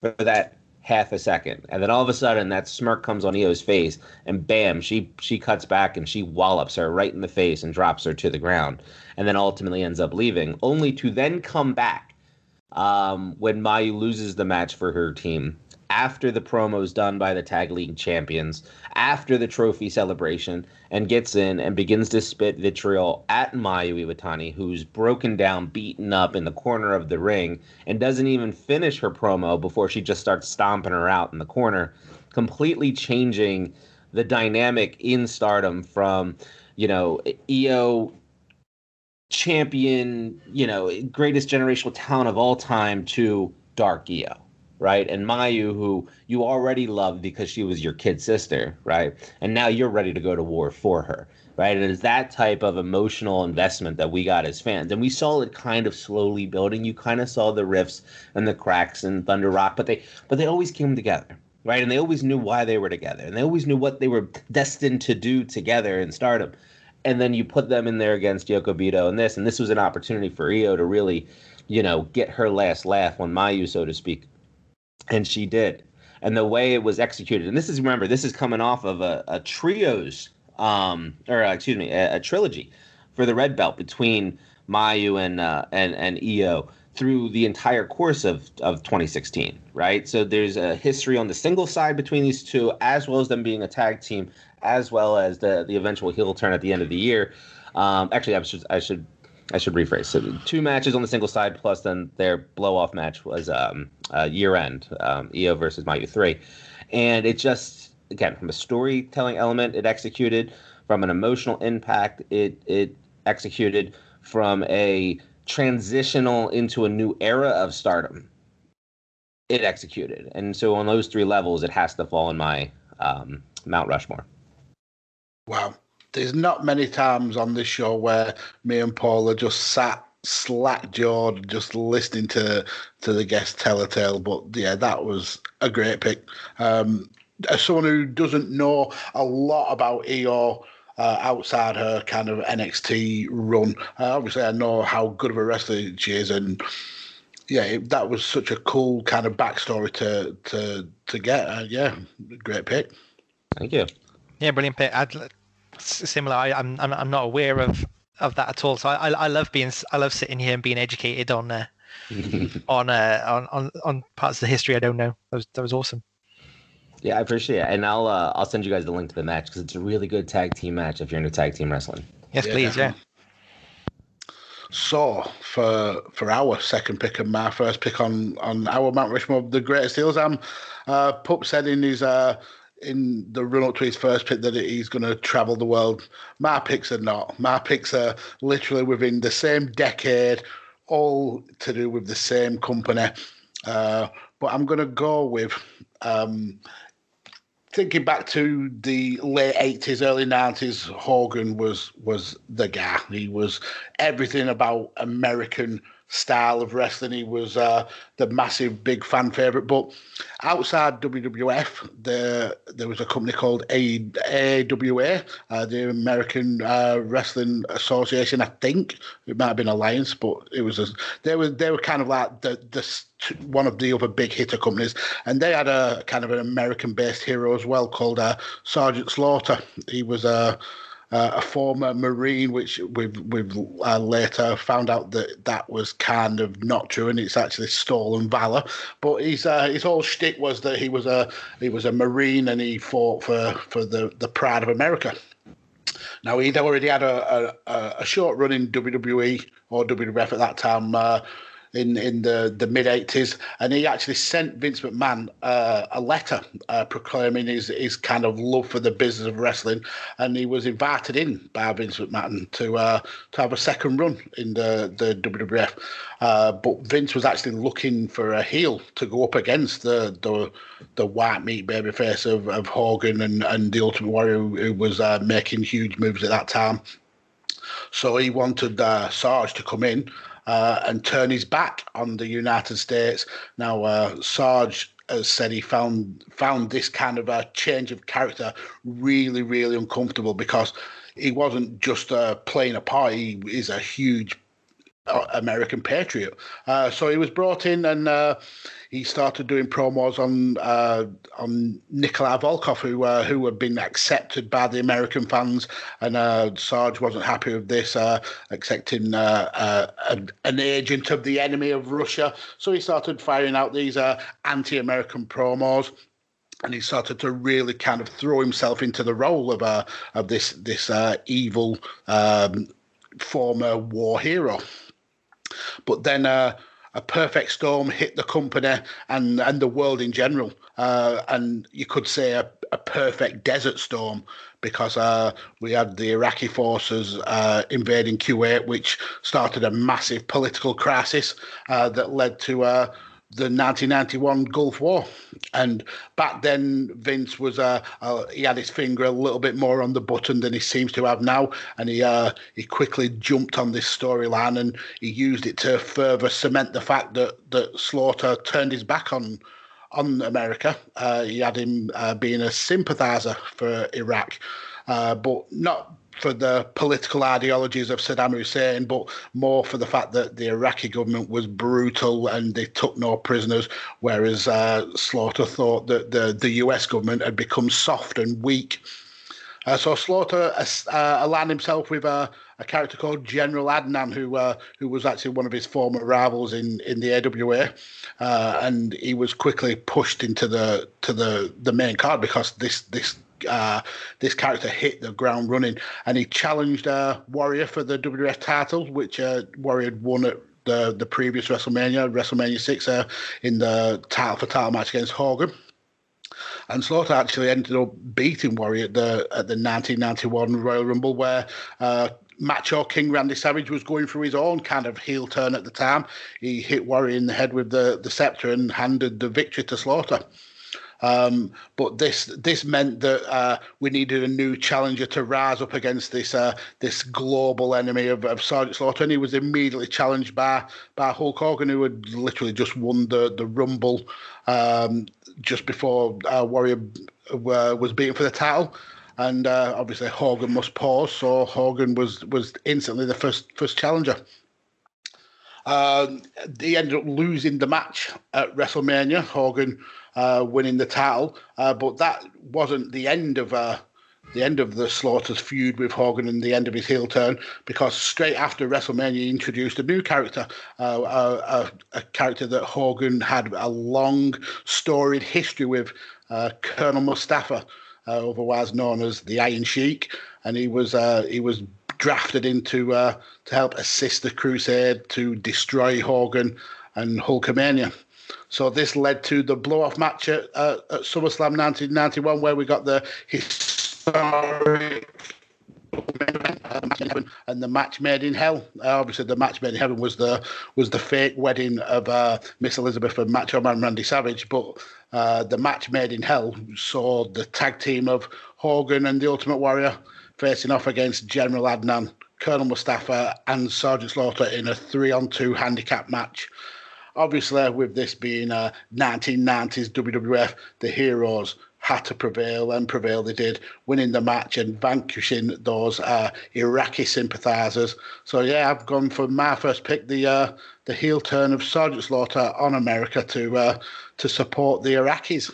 for that half a second. And then all of a sudden that smirk comes on Io's face and bam, she she cuts back and she wallops her right in the face and drops her to the ground. And then ultimately ends up leaving, only to then come back um, when Mayu loses the match for her team, after the promos done by the tag league champions, after the trophy celebration, and gets in and begins to spit vitriol at Mayu Iwatani, who's broken down, beaten up in the corner of the ring, and doesn't even finish her promo before she just starts stomping her out in the corner, completely changing the dynamic in stardom from, you know, Io champion, you know, greatest generational talent of all time to Dark Io, right? And Mayu, who you already loved because she was your kid sister, right? And now you're ready to go to war for her, right? And it's that type of emotional investment that we got as fans. And we saw it kind of slowly building. You kind of saw the rifts and the cracks and Thunder Rock, but they but they always came together. Right. And they always knew why they were together. And they always knew what they were destined to do together in stardom and then you put them in there against Yoko Bito and this, and this was an opportunity for Io to really, you know, get her last laugh on Mayu, so to speak, and she did. And the way it was executed, and this is remember, this is coming off of a, a trios, um, or uh, excuse me, a, a, trilogy for the red belt between Mayu and uh, and and Io through the entire course of, of 2016, right? So there's a history on the single side between these two, as well as them being a tag team, as well as the the eventual heel turn at the end of the year. Um, actually, I should I should I should rephrase. So two matches on the single side, plus then their blow off match was um, uh, year end, um, Io versus Mayu three, and it just again from a storytelling element, it executed from an emotional impact, it it executed from a transitional into a new era of stardom. It executed, and so on those three levels, it has to fall in my um, Mount Rushmore. Wow. There's not many times on this show where me and Paul are just sat slack jawed just listening to to the guest tell a tale. But yeah, that was a great pick. Um, as someone who doesn't know a lot about Io uh, outside her kind of NXT run, uh, obviously I know how good of a wrestler she is, and yeah, it, that was such a cool kind of backstory to to to get. Uh, yeah, great pick. Thank you. Yeah, brilliant pick. I'd, similar. I, am I'm, I'm not aware of of that at all. So I, I love being I love sitting here and being educated on uh, [LAUGHS] on, uh, on on on parts of the history I don't know. That was that was awesome. Yeah, I appreciate it, and I'll uh, I'll send you guys the link to the match because it's a really good tag team match if you're into tag team wrestling. Yes, yeah, please. Yeah. So for for our second pick and my first pick on on our Mount Rushmore, the greatest heels, I'm uh, Pup said in his uh, in the run up to his first pick that he's going to travel the world. My picks are not. My picks are literally within the same decade, all to do with the same company. Uh, but I'm going to go with um, thinking back to the late 80s, early 90s. Hogan was was the guy. He was everything about American style of wrestling. He was uh, the massive big fan favorite. But outside WWF, there there was a company called AWA, uh, the American uh, Wrestling Association. I think it might have been Alliance, but it was a, they were they were kind of like the the one of the other big hitter companies, and they had a kind of an American-based hero as well called uh, Sergeant Slaughter. He was a uh, a former Marine, which we've we've uh, later found out that that was kind of not true, and it's actually stolen valor. But his uh, his whole shtick was that he was a he was a Marine and he fought for for the the pride of America. Now he'd already had a, a, a short run in WWE or WWF at that time. Uh, in in the the mid '80s, and he actually sent Vince McMahon uh, a letter uh, proclaiming his his kind of love for the business of wrestling, and he was invited in by Vince McMahon to uh, to have a second run in the the WWF. Uh, but Vince was actually looking for a heel to go up against the the, the white meat babyface of, of Hogan and, and the Ultimate Warrior, who, who was uh, making huge moves at that time. So he wanted uh, Sarge to come in uh, and turn his back on the United States. Now, uh, Sarge has said he found found this kind of a change of character really, really uncomfortable because he wasn't just uh, playing a part. He is a huge American patriot. Uh, so he was brought in and uh, he started doing promos on uh, on Nikolai Volkov, who uh, who had been accepted by the American fans, and uh, Sarge wasn't happy with this, uh, accepting an, an agent of the enemy of Russia. So he started firing out these anti-American promos and he started to really kind of throw himself into the role of uh, of this this uh, evil um, former war hero. But then uh, a perfect storm hit the company and and the world in general. Uh, and you could say a, a perfect desert storm because uh, we had the Iraqi forces uh, invading Kuwait, which started a massive political crisis uh, that led to uh, the 1991 Gulf War. And back then, Vince was uh, uh, he had his finger a little bit more on the button than he seems to have now, and he uh, he quickly jumped on this storyline and he used it to further cement the fact that that Slaughter turned his back on on America. Uh, he had him uh, being a sympathizer for Iraq, uh, but not for the political ideologies of Saddam Hussein, but more for the fact that the Iraqi government was brutal and they took no prisoners, whereas uh, Slaughter thought that the, the US government had become soft and weak. Uh, so Slaughter uh, aligned himself with a, a, character called General Adnan, who uh, who was actually one of his former rivals in, in the AWA, uh, and he was quickly pushed into the to the, the main card because this this uh, this character hit the ground running, and he challenged uh, Warrior for the WWF title, which uh, Warrior had won at the the previous WrestleMania, WrestleMania six, uh, in the title for title match against Hogan. And Slaughter actually ended up beating Warrior at the at the 1991 Royal Rumble, where uh, Macho King Randy Savage was going through his own kind of heel turn at the time. He hit Warrior in the head with the, the scepter and handed the victory to Slaughter. Um, but this this meant that uh, we needed a new challenger to rise up against this uh, this global enemy of, of Sergeant Slaughter, and he was immediately challenged by by Hulk Hogan, who had literally just won the the Rumble um, just before uh, Warrior uh, was beaten for the title. And uh, obviously Hogan must pause, so Hogan was was instantly the first first challenger. Um, he ended up losing the match at WrestleMania. Hogan uh, winning the title. Uh, but that wasn't the end of uh, the end of the Slaughter's feud with Hogan and the end of his heel turn, because straight after WrestleMania, he introduced a new character, uh, a, a, character that Hogan had a long, storied history with, uh, Colonel Mustafa, uh, otherwise known as the Iron Sheik, and he was he was drafted into to help assist the Crusade to destroy Hogan and Hulkamania. So this led to the blow-off match at, uh, at SummerSlam 1991, where we got the historic and the match made in hell. Uh, obviously, the match made in heaven was the was the fake wedding of uh, Miss Elizabeth and Macho Man Randy Savage, but uh, the match made in hell saw the tag team of Hogan and the Ultimate Warrior facing off against General Adnan, Colonel Mustafa, and Sergeant Slaughter in a three-on-two handicap match obviously, with this being a 1990s WWF, the heroes had to prevail and prevail they did, winning the match and vanquishing those uh, Iraqi sympathisers. So yeah, I've gone for my first pick, the uh, the heel turn of Sergeant Slaughter on America to uh, to support the Iraqis.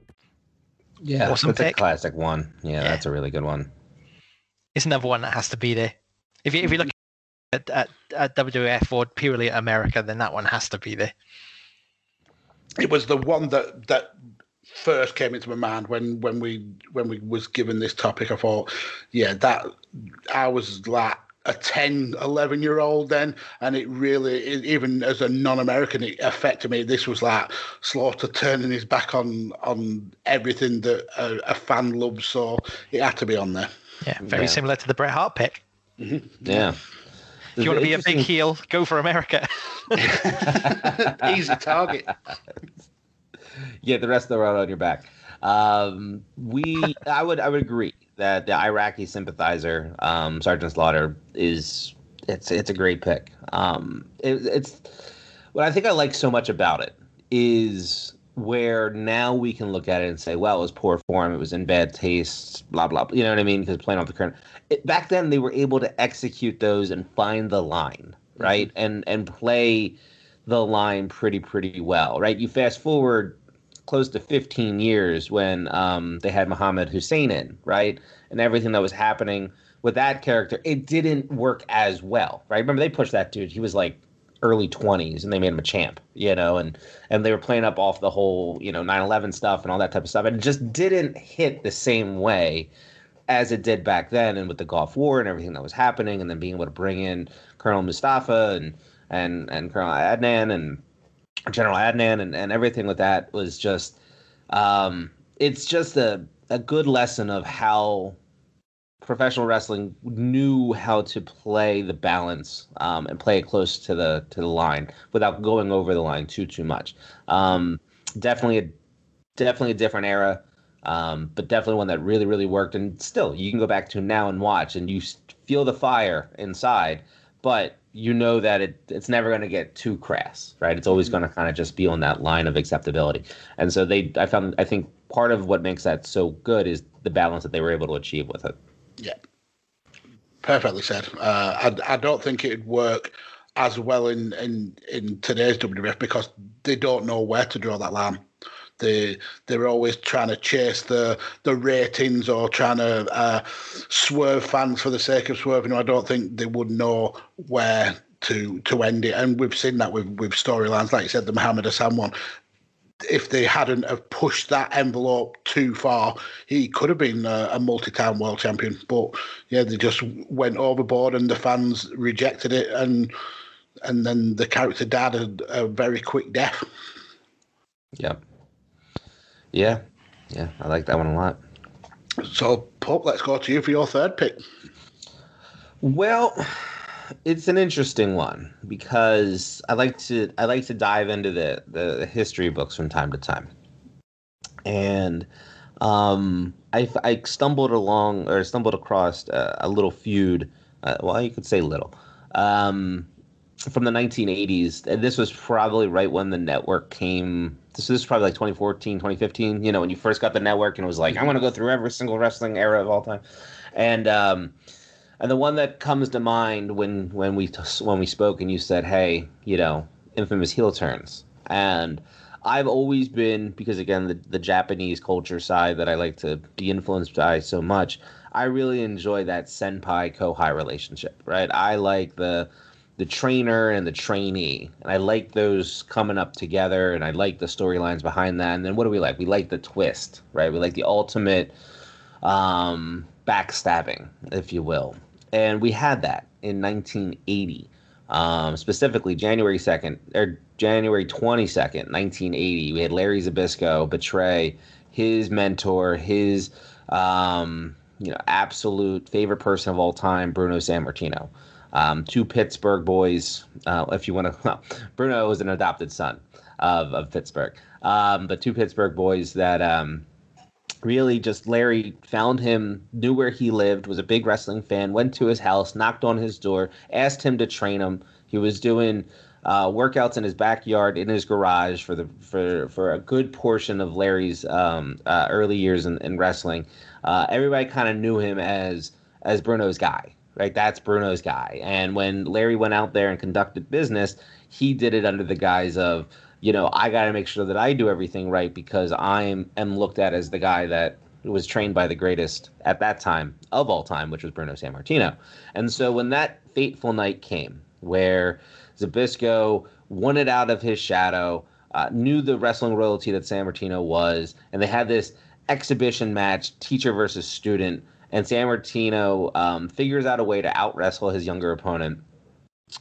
Yeah, Awesome that's a classic one. Yeah, Yeah. that's a really good one. It's another one that has to be there. If you, if you look at, at, at WWF or purely at America, then that one has to be there. it was the one that that first came into my mind when when we when we was given this topic i thought yeah that i was like a 10 11 year old then and it really it, even as a non-american it affected me this was like slaughter turning his back on on everything that a, a fan loves so it had to be on there Yeah, very Yeah. similar to the Bret Hart pick. Yeah. If you want to be a big heel, go for America. [LAUGHS] easy target [LAUGHS] yeah, the rest of the world on your back. Um, we, I would, I would agree that the Iraqi sympathizer, um, Sergeant Slaughter, is it's it's a great pick. Um, it, it's what I think I like so much about it is where now we can look at it and say, well, it was poor form, it was in bad taste, blah blah. blah you know what I mean? Because playing off the current. It, back then, they were able to execute those and find the line, right, and and play the line pretty pretty well, right? You fast forward close to 15 years when um, they had Muhammad Hussein in, right? And everything that was happening with that character, it didn't work as well, right? Remember they pushed that dude. He was like early 20s and they made him a champ, you know, and and they were playing up off the whole, you know, 9/11 stuff and all that type of stuff. And it just didn't hit the same way as it did back then and with the Gulf War and everything that was happening and then being able to bring in Colonel Mustafa and and and Colonel Adnan and General Adnan and, and everything with that was just um, it's just a, a good lesson of how professional wrestling knew how to play the balance um, and play it close to the to the line without going over the line too too much. Um, definitely a definitely a different era, um, but definitely one that really really worked. And still, you can go back to now and watch, and you feel the fire inside, but you know that it it's never going to get too crass, right? It's always going to kind of just be on that line of acceptability. And so they, I found, I think part of what makes that so good is the balance that they were able to achieve with it. Yeah, perfectly said. Uh, I, I don't think it'd work as well in, in, in today's WWF because they don't know where to draw that line. They they're always trying to chase the the ratings or trying to uh, swerve fans for the sake of swerving. I don't think they would know where to to end it, and we've seen that with with storylines like you said, the Muhammad Hassan one if they hadn't have pushed that envelope too far, he could have been a, a multi-time world champion. But yeah, they just went overboard, and the fans rejected it, and and then the character died a, a very quick death. Yep. Yeah. Yeah. I like that one a lot. So, Pope, let's go to you for your third pick. Well, it's an interesting one because I like to I like to dive into the the history books from time to time, and um, I I stumbled along or stumbled across a, a little feud. Uh, well, you could say little. Um, from the 1980s, and this was probably right when the network came. so This is probably like 2014, 2015. You know, when you first got the network, and it was like, I want to go through every single wrestling era of all time, and um, and the one that comes to mind when when we when we spoke, and you said, hey, you know, infamous heel turns, and I've always been because again the the Japanese culture side that I like to be influenced by so much. I really enjoy that senpai kohai relationship, right? I like the the trainer and the trainee. And I like those coming up together and I like the storylines behind that. And then what do we like? We like the twist, right? We like the ultimate um, backstabbing, if you will. And we had that in 1980. Um, specifically January 2nd or January 22nd, 1980. We had Larry Zbyszko betray his mentor, his um, you know, absolute favorite person of all time, Bruno Sammartino. Um, two Pittsburgh boys, uh, if you want to. [LAUGHS] Well, Bruno was an adopted son of, of Pittsburgh, um, but two Pittsburgh boys that um, really just Larry found him, knew where he lived, was a big wrestling fan, went to his house, knocked on his door, asked him to train him. He was doing uh, workouts in his backyard, in his garage for the for for a good portion of Larry's um, uh, early years in, in wrestling. Uh, everybody kind of knew him as as Bruno's guy right? That's Bruno's guy. And when Larry went out there and conducted business, he did it under the guise of, you know, I got to make sure that I do everything right because I am, looked at as the guy that was trained by the greatest at that time of all time, which was Bruno Sammartino. And so when that fateful night came where Zbyszko wanted out of his shadow, uh, knew the wrestling royalty that Sammartino was, and they had this exhibition match, teacher versus student, and Sammartino um, figures out a way to out wrestle his younger opponent.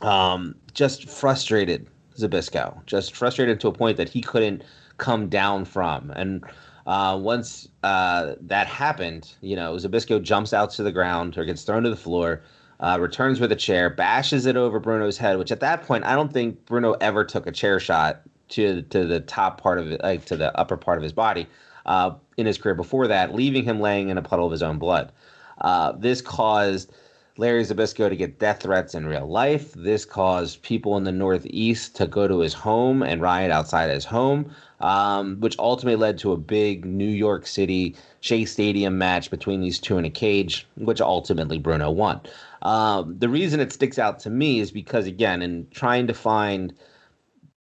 Um, just frustrated Zbyszko, just frustrated to a point that he couldn't come down from. And uh, once uh, that happened, you know, Zbyszko jumps out to the ground or gets thrown to the floor. Uh, returns with a chair, bashes it over Bruno's head, which at that point I don't think Bruno ever took a chair shot to to the top part of it, like to the upper part of his body uh, in his career before that, leaving him laying in a puddle of his own blood. Uh, this caused Larry Zbyszko to get death threats in real life. This caused people in the Northeast to go to his home and riot outside his home, um, which ultimately led to a big New York City Shea Stadium match between these two in a cage, which ultimately Bruno won. Um, the reason it sticks out to me is because, again, in trying to find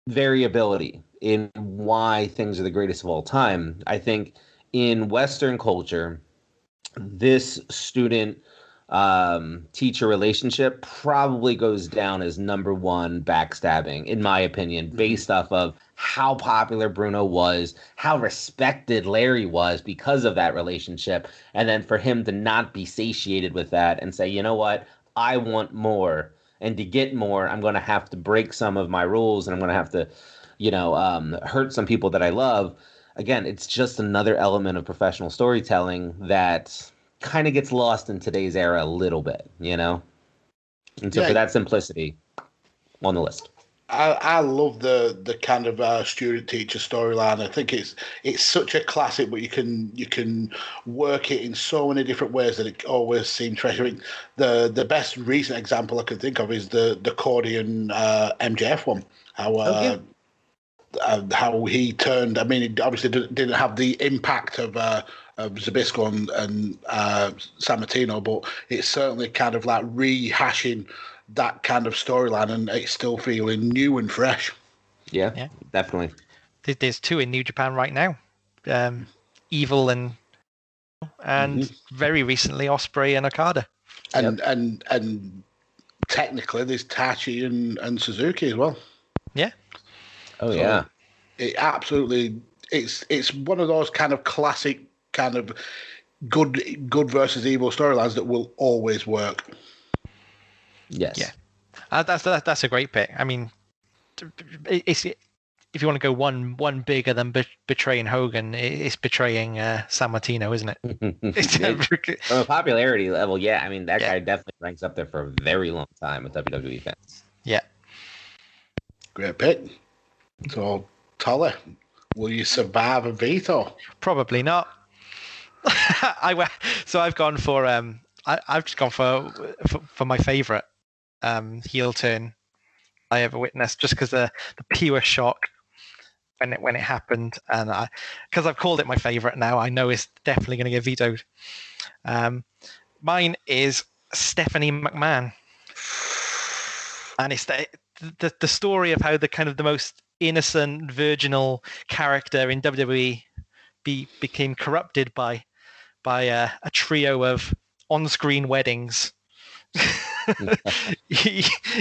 variability in why things are the greatest of all time, I think in Western culture, this student um, teacher relationship probably goes down as number one backstabbing, in my opinion, mm-hmm. based off of how popular Bruno was, how respected Larry was because of that relationship. And then for him to not be satiated with that and say, you know what, I want more. And to get more, I'm going to have to break some of my rules and I'm going to have to, you know, um, hurt some people that I love again, it's just another element of professional storytelling that kind of gets lost in today's era a little bit, you know? And so yeah. for that simplicity, on the list. I, I love the the kind of uh, student teacher storyline. I think it's it's such a classic, but you can you can work it in so many different ways that it always seems treasuring. The the best recent example I can think of is the the Cody and uh, MJF one. How uh, oh, yeah uh, how he turned. I mean, it obviously didn't have the impact of, uh, of Zbyszko and, and uh, Sammartino, but it's certainly kind of like rehashing that kind of storyline, and it's still feeling new and fresh. Yeah, yeah, definitely. There's two in New Japan right now, um, Evil and and mm-hmm. very recently Ospreay and Okada. And yep. and and technically there's Taichi and, and Suzuki as well. Yeah. Oh so yeah. It absolutely it's it's one of those kind of classic kind of good good versus evil storylines that will always work. Yes. Yeah. Uh, that's that, that's a great pick. I mean, it's if you want to go one one bigger than be- betraying Hogan, it's betraying uh, Sammartino, isn't it? [LAUGHS] [LAUGHS] From a popularity level, yeah. I mean, that yeah. guy definitely ranks up there for a very long time with WWE fans. Yeah. Great pick. So, Tully, will you survive a veto? Probably not. [LAUGHS] I so I've gone for um I, have just gone for, for, for my favorite um heel turn I ever witnessed, just because the the pure shock when it when it happened, and I because I've called it my favorite now, I know it's definitely going to get vetoed. Um, mine is Stephanie McMahon, and it's the, the the story of how the kind of the most innocent, virginal character in WWE be became corrupted by by a, a trio of on-screen weddings. [LAUGHS]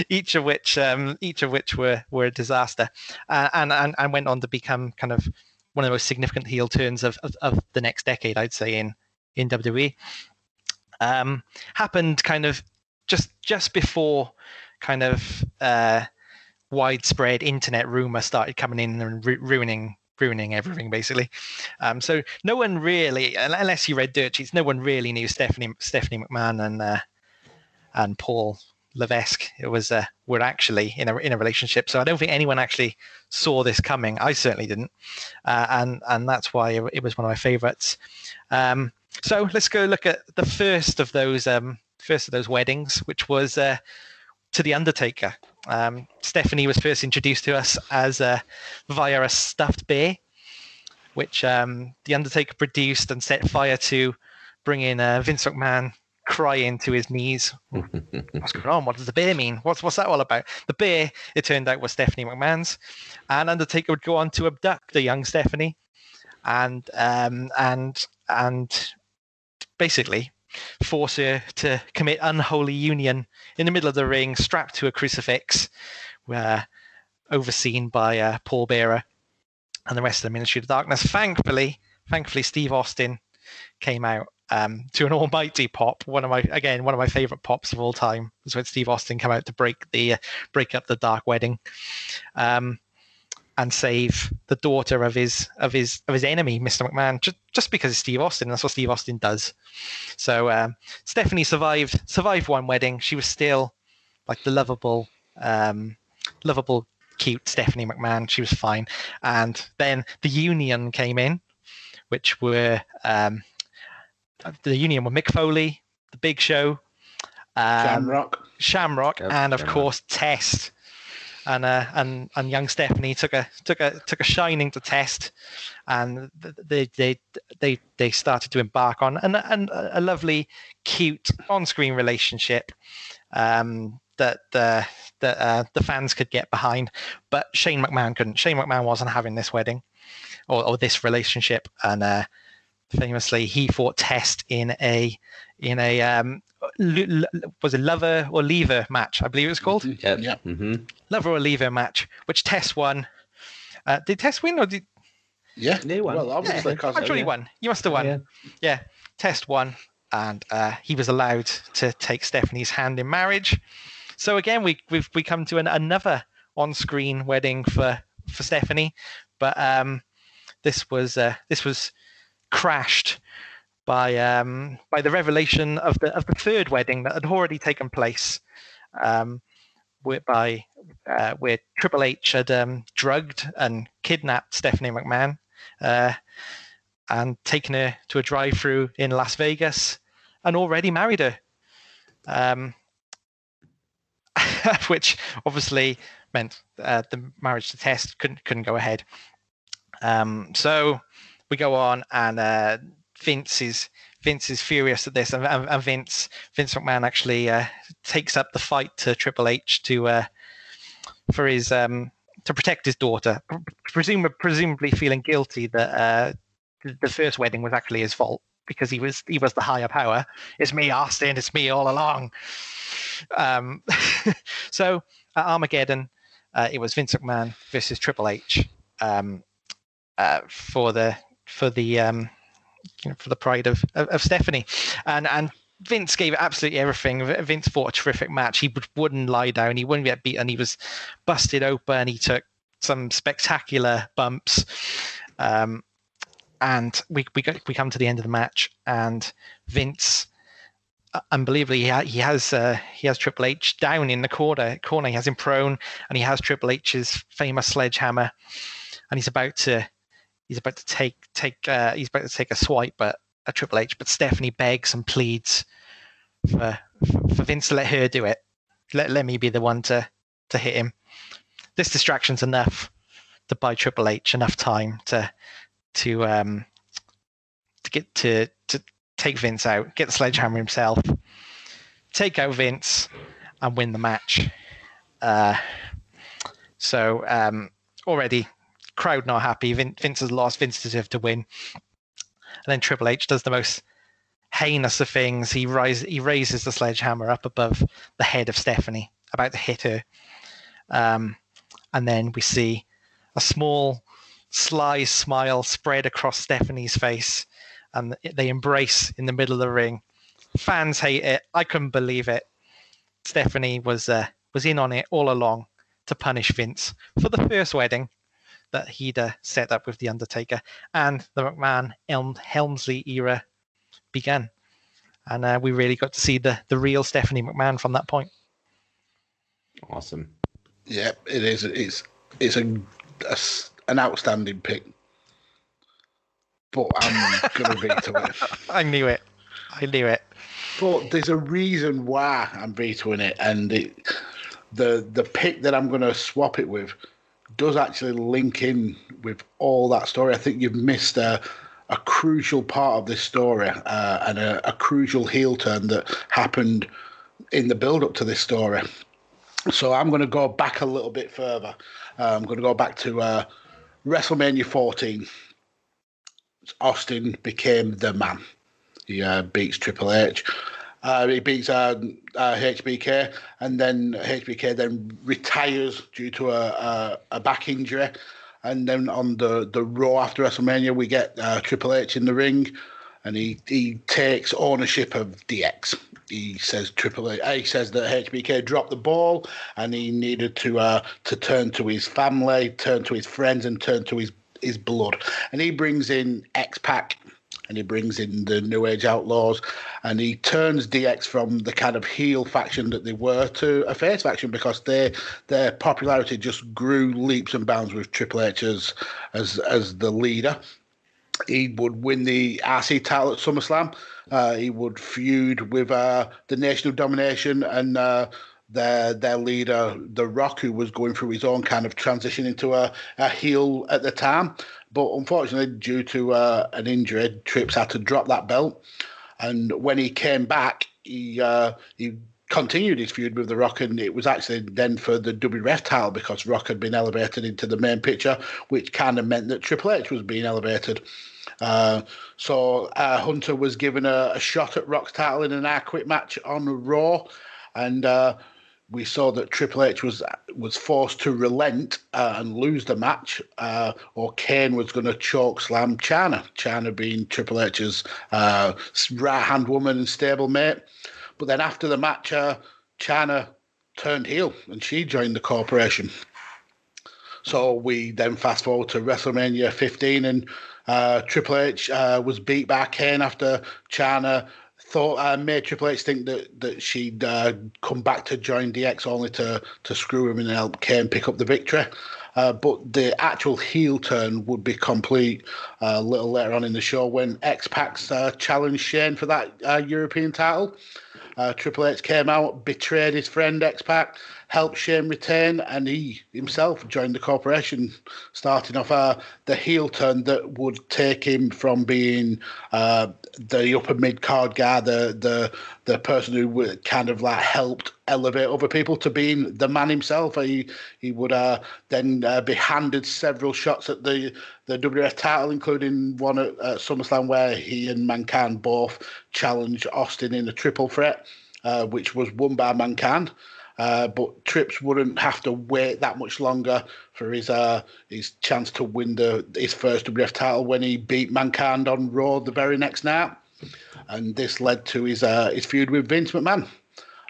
each of which um, each of which were were a disaster, uh, and, and and went on to become kind of one of the most significant heel turns of, of, of the next decade, I'd say in in WWE. Um, happened kind of just just before kind of uh, widespread internet rumor started coming in and ru- ruining ruining everything basically. Um, so no one really, unless you read dirt sheets, no one really knew Stephanie Stephanie McMahon and uh, and Paul Levesque it was uh, were actually in a in a relationship. So I don't think anyone actually saw this coming. I certainly didn't, uh, and and that's why it, was one of my favorites. Um, so let's go look at the first of those um, first of those weddings, which was uh, to the Undertaker. Um, Stephanie was first introduced to us as uh, via a stuffed bear, which um, the Undertaker produced and set fire to, bringing uh, Vince McMahon crying to his knees. [LAUGHS] What's going on? What does the bear mean? What's what's that all about? The bear, it turned out, was Stephanie McMahon's, and Undertaker would go on to abduct the young Stephanie, and um, and and basically force her to commit unholy union in the middle of the ring, strapped to a crucifix, uh, overseen by uh, Paul Bearer and the rest of the Ministry of Darkness. Thankfully, thankfully, Steve Austin came out um, to an almighty pop. One of my again one of my favorite pops of all time was when Steve Austin came out to break the uh, break up the dark wedding. Um, and save the daughter of his of his of his enemy, Mr. McMahon, just just because it's Steve Austin. That's what Steve Austin does. So um, Stephanie survived survived one wedding. She was still like the lovable, um, lovable, cute Stephanie McMahon. She was fine. And then the Union came in, which were um, the Union were Mick Foley, the Big Show, um, Shamrock, Shamrock, Yep, and of Shamrock. course Test and uh, and and young Stephanie took a took a took a shining to Test, and they they they they started to embark on an, an, a lovely, cute on-screen relationship um, that the that uh, the fans could get behind, but Shane McMahon couldn't. Shane McMahon wasn't having this wedding or, or this relationship, and uh, famously he fought Test in a in a um, was a Love Her or Leave Her match, I believe it was called Yep. Yeah. hmm Love Her or Leave Her match, which Test won. Uh, did Test win or did Yeah. They won. Well, obviously, yeah, I'm sure he won. You must have won. Yeah. Yeah, Test won, and uh, he was allowed to take Stephanie's hand in marriage. So again, we we've we come to an, another on-screen wedding for for Stephanie, but um, this was uh, this was crashed by um, by the revelation of the of the third wedding that had already taken place, um, whereby uh, where Triple H had um, drugged and kidnapped Stephanie McMahon. Uh, and taken her to a drive-through in Las Vegas, and already married her, um, [LAUGHS] which obviously meant uh, the marriage to Test couldn't couldn't go ahead. Um, so we go on, and uh, Vince is Vince is furious at this, and, and, Vince Vince McMahon actually uh, takes up the fight to Triple H to uh, for his um, to protect his daughter, presumably presumably feeling guilty that uh, the- the first wedding was actually his fault because he was he was the higher power. It's me, Austin. It's me all along. Um, [LAUGHS] so at Armageddon, uh, it was Vince McMahon versus Triple H um, uh, for the for the um, you know, for the pride of, of of Stephanie, and and Vince gave absolutely everything. Vince fought a terrific match. He would, wouldn't lie down. He wouldn't get beaten. He was busted open. He took some spectacular bumps. Um, and we we we come to the end of the match, and Vince, uh, unbelievably, he, ha- he has uh, he has Triple H down in the corner. Corner, he has him prone, and he has Triple H's famous sledgehammer, and he's about to he's about to take take uh, he's about to take a swipe at, at Triple H, but Stephanie begs and pleads for for Vince to let her do it. Let let me be the one to to hit him. This distraction's enough to buy Triple H enough time to to um to get to to take Vince out, get the sledgehammer himself, take out Vince, and win the match. Uh, so um, already crowd not happy. Vin- Vince has lost. Vince deserved to win. And then Triple H does the most heinous of things. He rise, he raises the sledgehammer up above the head of Stephanie, about to hit her. Um, and then we see a small, sly smile spread across Stephanie's face, and they embrace in the middle of the ring. Fans hate it. I couldn't believe it. Stephanie was uh, was in on it all along to punish Vince for the first wedding that he'd uh, set up with the Undertaker, and the McMahon Elm Helmsley era began, and uh, we really got to see the the real Stephanie McMahon from that point. Awesome. Yeah, it is. It's it's a, a s- an outstanding pick, but I'm gonna veto it. [LAUGHS] I knew it. I knew it. But there's a reason why I'm vetoing it, and it, the the pick that I'm going to swap it with does actually link in with all that story. I think you've missed a, a crucial part of this story uh, and a, a crucial heel turn that happened in the build up to this story. So I'm going to go back a little bit further. Uh, I'm going to go back to uh, WrestleMania 14. Austin became the man. He uh, beats Triple H. Uh, he beats uh, uh, HBK, and then HBK then retires due to a, a, a back injury. And then on the, the Raw after WrestleMania, we get uh, Triple H in the ring, and he, he takes ownership of DX. He says Triple H. He says that HBK dropped the ball, and he needed to uh, to turn to his family, turn to his friends, and turn to his his blood. And he brings in X Pac and he brings in the New Age Outlaws, and he turns DX from the kind of heel faction that they were to a face faction because their their popularity just grew leaps and bounds with Triple H as as, as the leader. He would win the IC title at SummerSlam. Uh, he would feud with uh, the Nation of Domination and. Uh, their their leader, The Rock, who was going through his own kind of transition into a, a heel at the time. But unfortunately, due to uh, an injury, Trips had to drop that belt. And when he came back, he uh, he continued his feud with The Rock, and it was actually then for the WWF title because Rock had been elevated into the main picture, which kind of meant that Triple H was being elevated. Uh, so uh, Hunter was given a, a, shot at Rock's title in an I Quit match on Raw, and uh, we saw that Triple H was was forced to relent uh, and lose the match, uh, or Kane was going to choke slam Chyna. Chyna being Triple H's uh, right hand woman and stablemate. But then after the match, uh, Chyna turned heel and she joined the corporation. So we then fast forward to WrestleMania 15, and uh, Triple H uh, was beat by Kane after Chyna thought uh, made Triple H think that that she'd uh, come back to join DX only to to screw him and help Kane pick up the victory. Uh, but the actual heel turn would be complete uh, a little later on in the show when X Pac uh, challenged Shane for that uh, European title. Triple H came out, betrayed his friend X Pac, helped Shane retain, and he himself joined the corporation, starting off uh, the heel turn that would take him from being uh, the upper mid card guy, the the the person who kind of like helped elevate other people, to being the man himself. He he would uh, then uh, be handed several shots at the the WF title, including one at, at SummerSlam where he and Mankind both challenged Austin in a triple threat, uh, which was won by Mankind. Uh, but Trips wouldn't have to wait that much longer for his uh, his chance to win the his first WF title when he beat Mankind on Raw the very next night, and this led to his uh, his feud with Vince McMahon.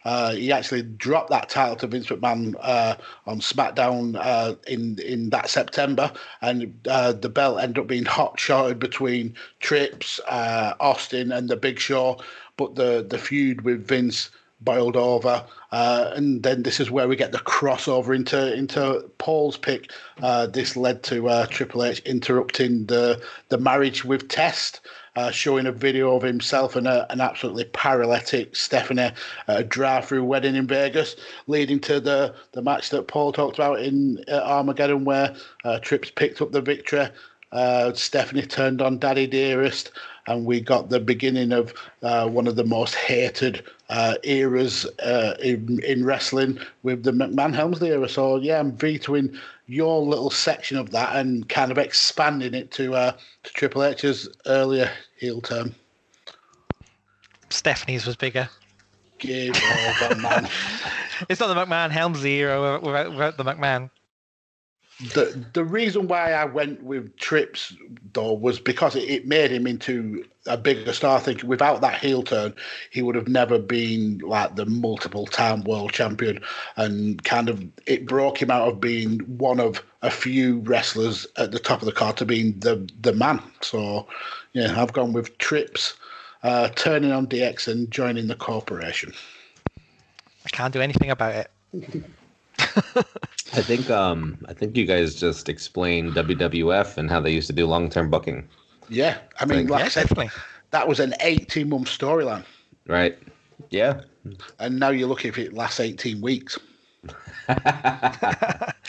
Uh, he actually dropped that title to Vince McMahon uh, on SmackDown uh, in in that September, and uh, the belt ended up being hot shotted between Trips, uh, Austin, and the Big Show. But the the feud with Vince boiled over, uh, and then this is where we get the crossover into into Paul's pick. Uh, this led to uh, Triple H interrupting the the marriage with Test. Uh, showing a video of himself and a, an absolutely paralytic Stephanie a drive-through wedding in Vegas, leading to the, the match that Paul talked about in uh, Armageddon, where uh, Trips picked up the victory. Uh, Stephanie turned on Daddy Dearest, and we got the beginning of uh, one of the most hated uh, eras uh, in, in wrestling with the McMahon Helmsley era. So yeah, I'm vetoing your little section of that and kind of expanding it to, uh, to Triple H's earlier heel turn. Stephanie's was bigger. Game over, man. [LAUGHS] It's not the McMahon Helmsley era without, without the McMahon. The the reason why I went with Trips though was because it, it made him into a bigger star. I think without that heel turn, he would have never been like the multiple time world champion, and kind of it broke him out of being one of a few wrestlers at the top of the card to being the the man. So yeah, I've gone with Trips. Uh, turning on DX and joining the corporation. I can't do anything about it. [LAUGHS] [LAUGHS] I think um I think you guys just explained WWF and how they used to do long term booking, Yeah, I mean, like yeah, I said, definitely. that was an 18 month storyline. right? Yeah. And now you're looking if it lasts 18 weeks. [LAUGHS] 18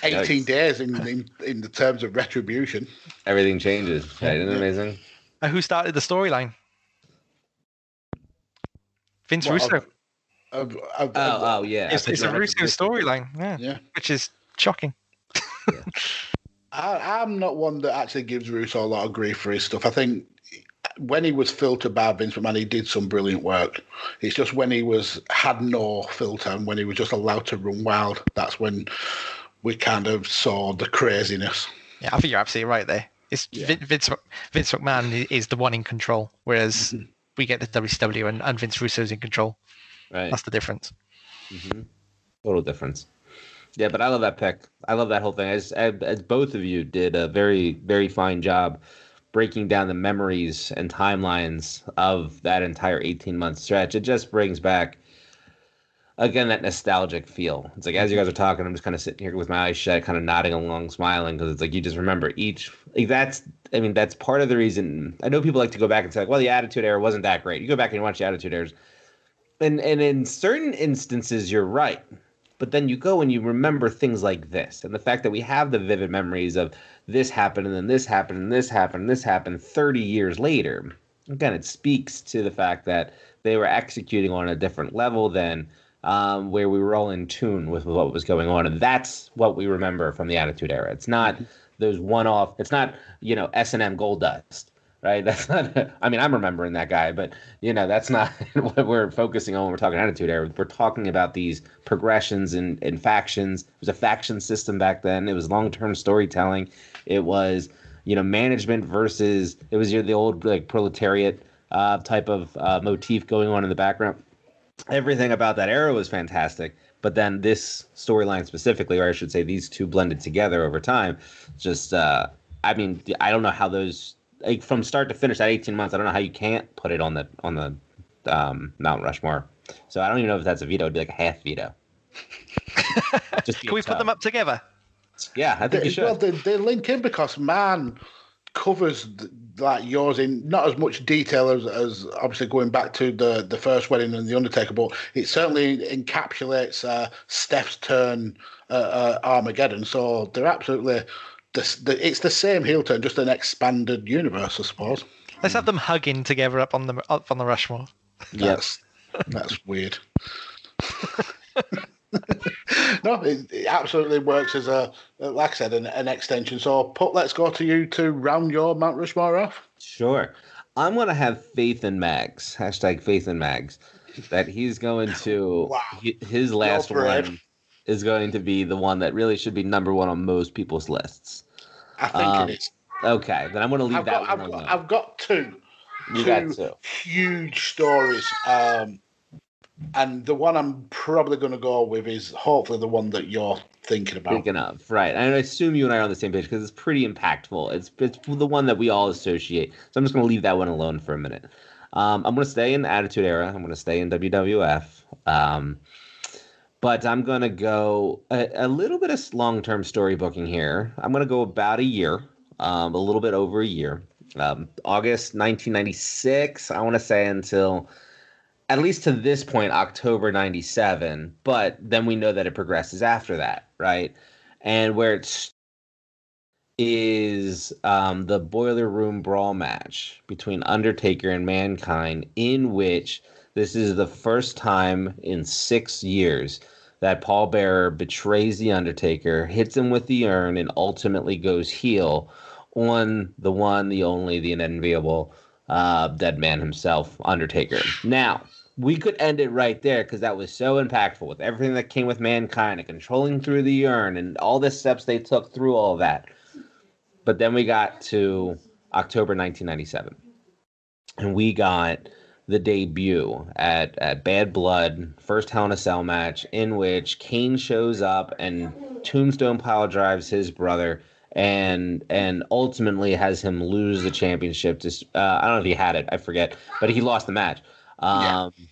Yikes. days in, in, in the terms of retribution. Everything changes. Right? Isn't it amazing? Uh, who started the storyline? Vince What, Russo. of- Of, of, Oh, of- oh yeah. it's it's a think Russo storyline, yeah, yeah. which is shocking. [LAUGHS] I, I'm not one that actually gives Russo a lot of grief for his stuff. I think when he was filtered by Vince McMahon, he did some brilliant work. It's just when he was had no filter and when he was just allowed to run wild, that's when we kind of saw the craziness. Yeah, I think you're absolutely right there. It's Yeah. Vince Mc- Vince McMahon is the one in control, whereas mm-hmm. we get the WCW and, and Vince Russo's in control. Right. That's the difference. hmm Total difference. Yeah, but I love that pick. I love that whole thing. As, as both of you did a very, very fine job breaking down the memories and timelines of that entire 18 month stretch. It just brings back, again, that nostalgic feel. It's like, as you guys are talking, I'm just kind of sitting here with my eyes shut, kind of nodding along, smiling, because it's like you just remember each. Like that's, I mean, that's part of the reason. I know people like to go back and say, like, well, the Attitude Era wasn't that great. You go back and you watch the Attitude Eras and and in certain instances you're right. But then you go and you remember things like this and the fact that we have the vivid memories of this happened and then this happened and this happened and this happened 30 years later. Again it speaks to the fact that they were executing on a different level than um, where we were all in tune with what was going on. And that's what we remember from the attitude era. It's not those one-off it's not you know s&m Goldust right? [LAUGHS] That's not. I mean, I'm remembering that guy, but you know, that's not [LAUGHS] what we're focusing on when we're talking attitude era. We're talking about these progressions and, and factions. It was a faction system back then. It was long term storytelling. It was you know management versus it was your the old like proletariat uh, type of uh, motif going on in the background. Everything about that era was fantastic. But then this storyline specifically, or I should say, these two blended together over time, just uh, I mean, I don't know how those like from start to finish that 18 months i don't know how you can't put it on the on the um mount rushmore so i don't even know if that's a veto it'd be like a half veto [LAUGHS] just Can we put them up together? yeah i think you They, well, should they, they link in because man covers th- like yours in not as much detail as, as obviously going back to the the first wedding and the Undertaker, but it certainly encapsulates uh, Steph's turn uh, uh, Armageddon. So they're absolutely. The, the, it's the same heel turn, just an expanded universe, I suppose. Let's have them hugging together up on the up on the Rushmore. yes That's that's weird. [LAUGHS] no, it, it absolutely works as a, like I said, an, an extension. So, Pup let's go to you to round your Mount Rushmore off. sure i'm gonna have faith in mags hashtag faith in mags that he's going to [LAUGHS] Wow. his last one is going to be the one that really should be number one on most people's lists I think Um, it is. okay then i'm gonna leave I've that got, one I've, alone. got, I've got two. You two got two. huge stories. Um, and the one I'm probably going to go with is hopefully the one that you're thinking about. Thinking of right, and I assume you and I are on the same page because it's pretty impactful. It's it's the one that we all associate. So I'm just going to leave that one alone for a minute. Um, I'm going to stay in the Attitude Era. I'm going to stay in WWF. Um, but I'm going to go a, a, little bit of long term storybooking here. I'm going to go about a year, um, a little bit over a year. Um, August 1996, I want to say until at least to this point, October 97. But then we know that it progresses after that, right? And where it's is um, the Boiler Room Brawl match between Undertaker and Mankind, in which this is the first time in six years that Paul Bearer betrays the Undertaker, hits him with the urn, and ultimately goes heel on the one, the only, the unenviable uh, dead man himself, Undertaker. Now, we could end it right there because that was so impactful with everything that came with mankind and controlling through the urn and all the steps they took through all that. But then we got to October 1997, and we got the debut at, at Bad Blood, first Hell in a Cell match, in which Kane shows up and Tombstone pile drives his brother and and ultimately has him lose the championship. To uh, I don't know if he had it, I forget, but he lost the match. Um, yeah.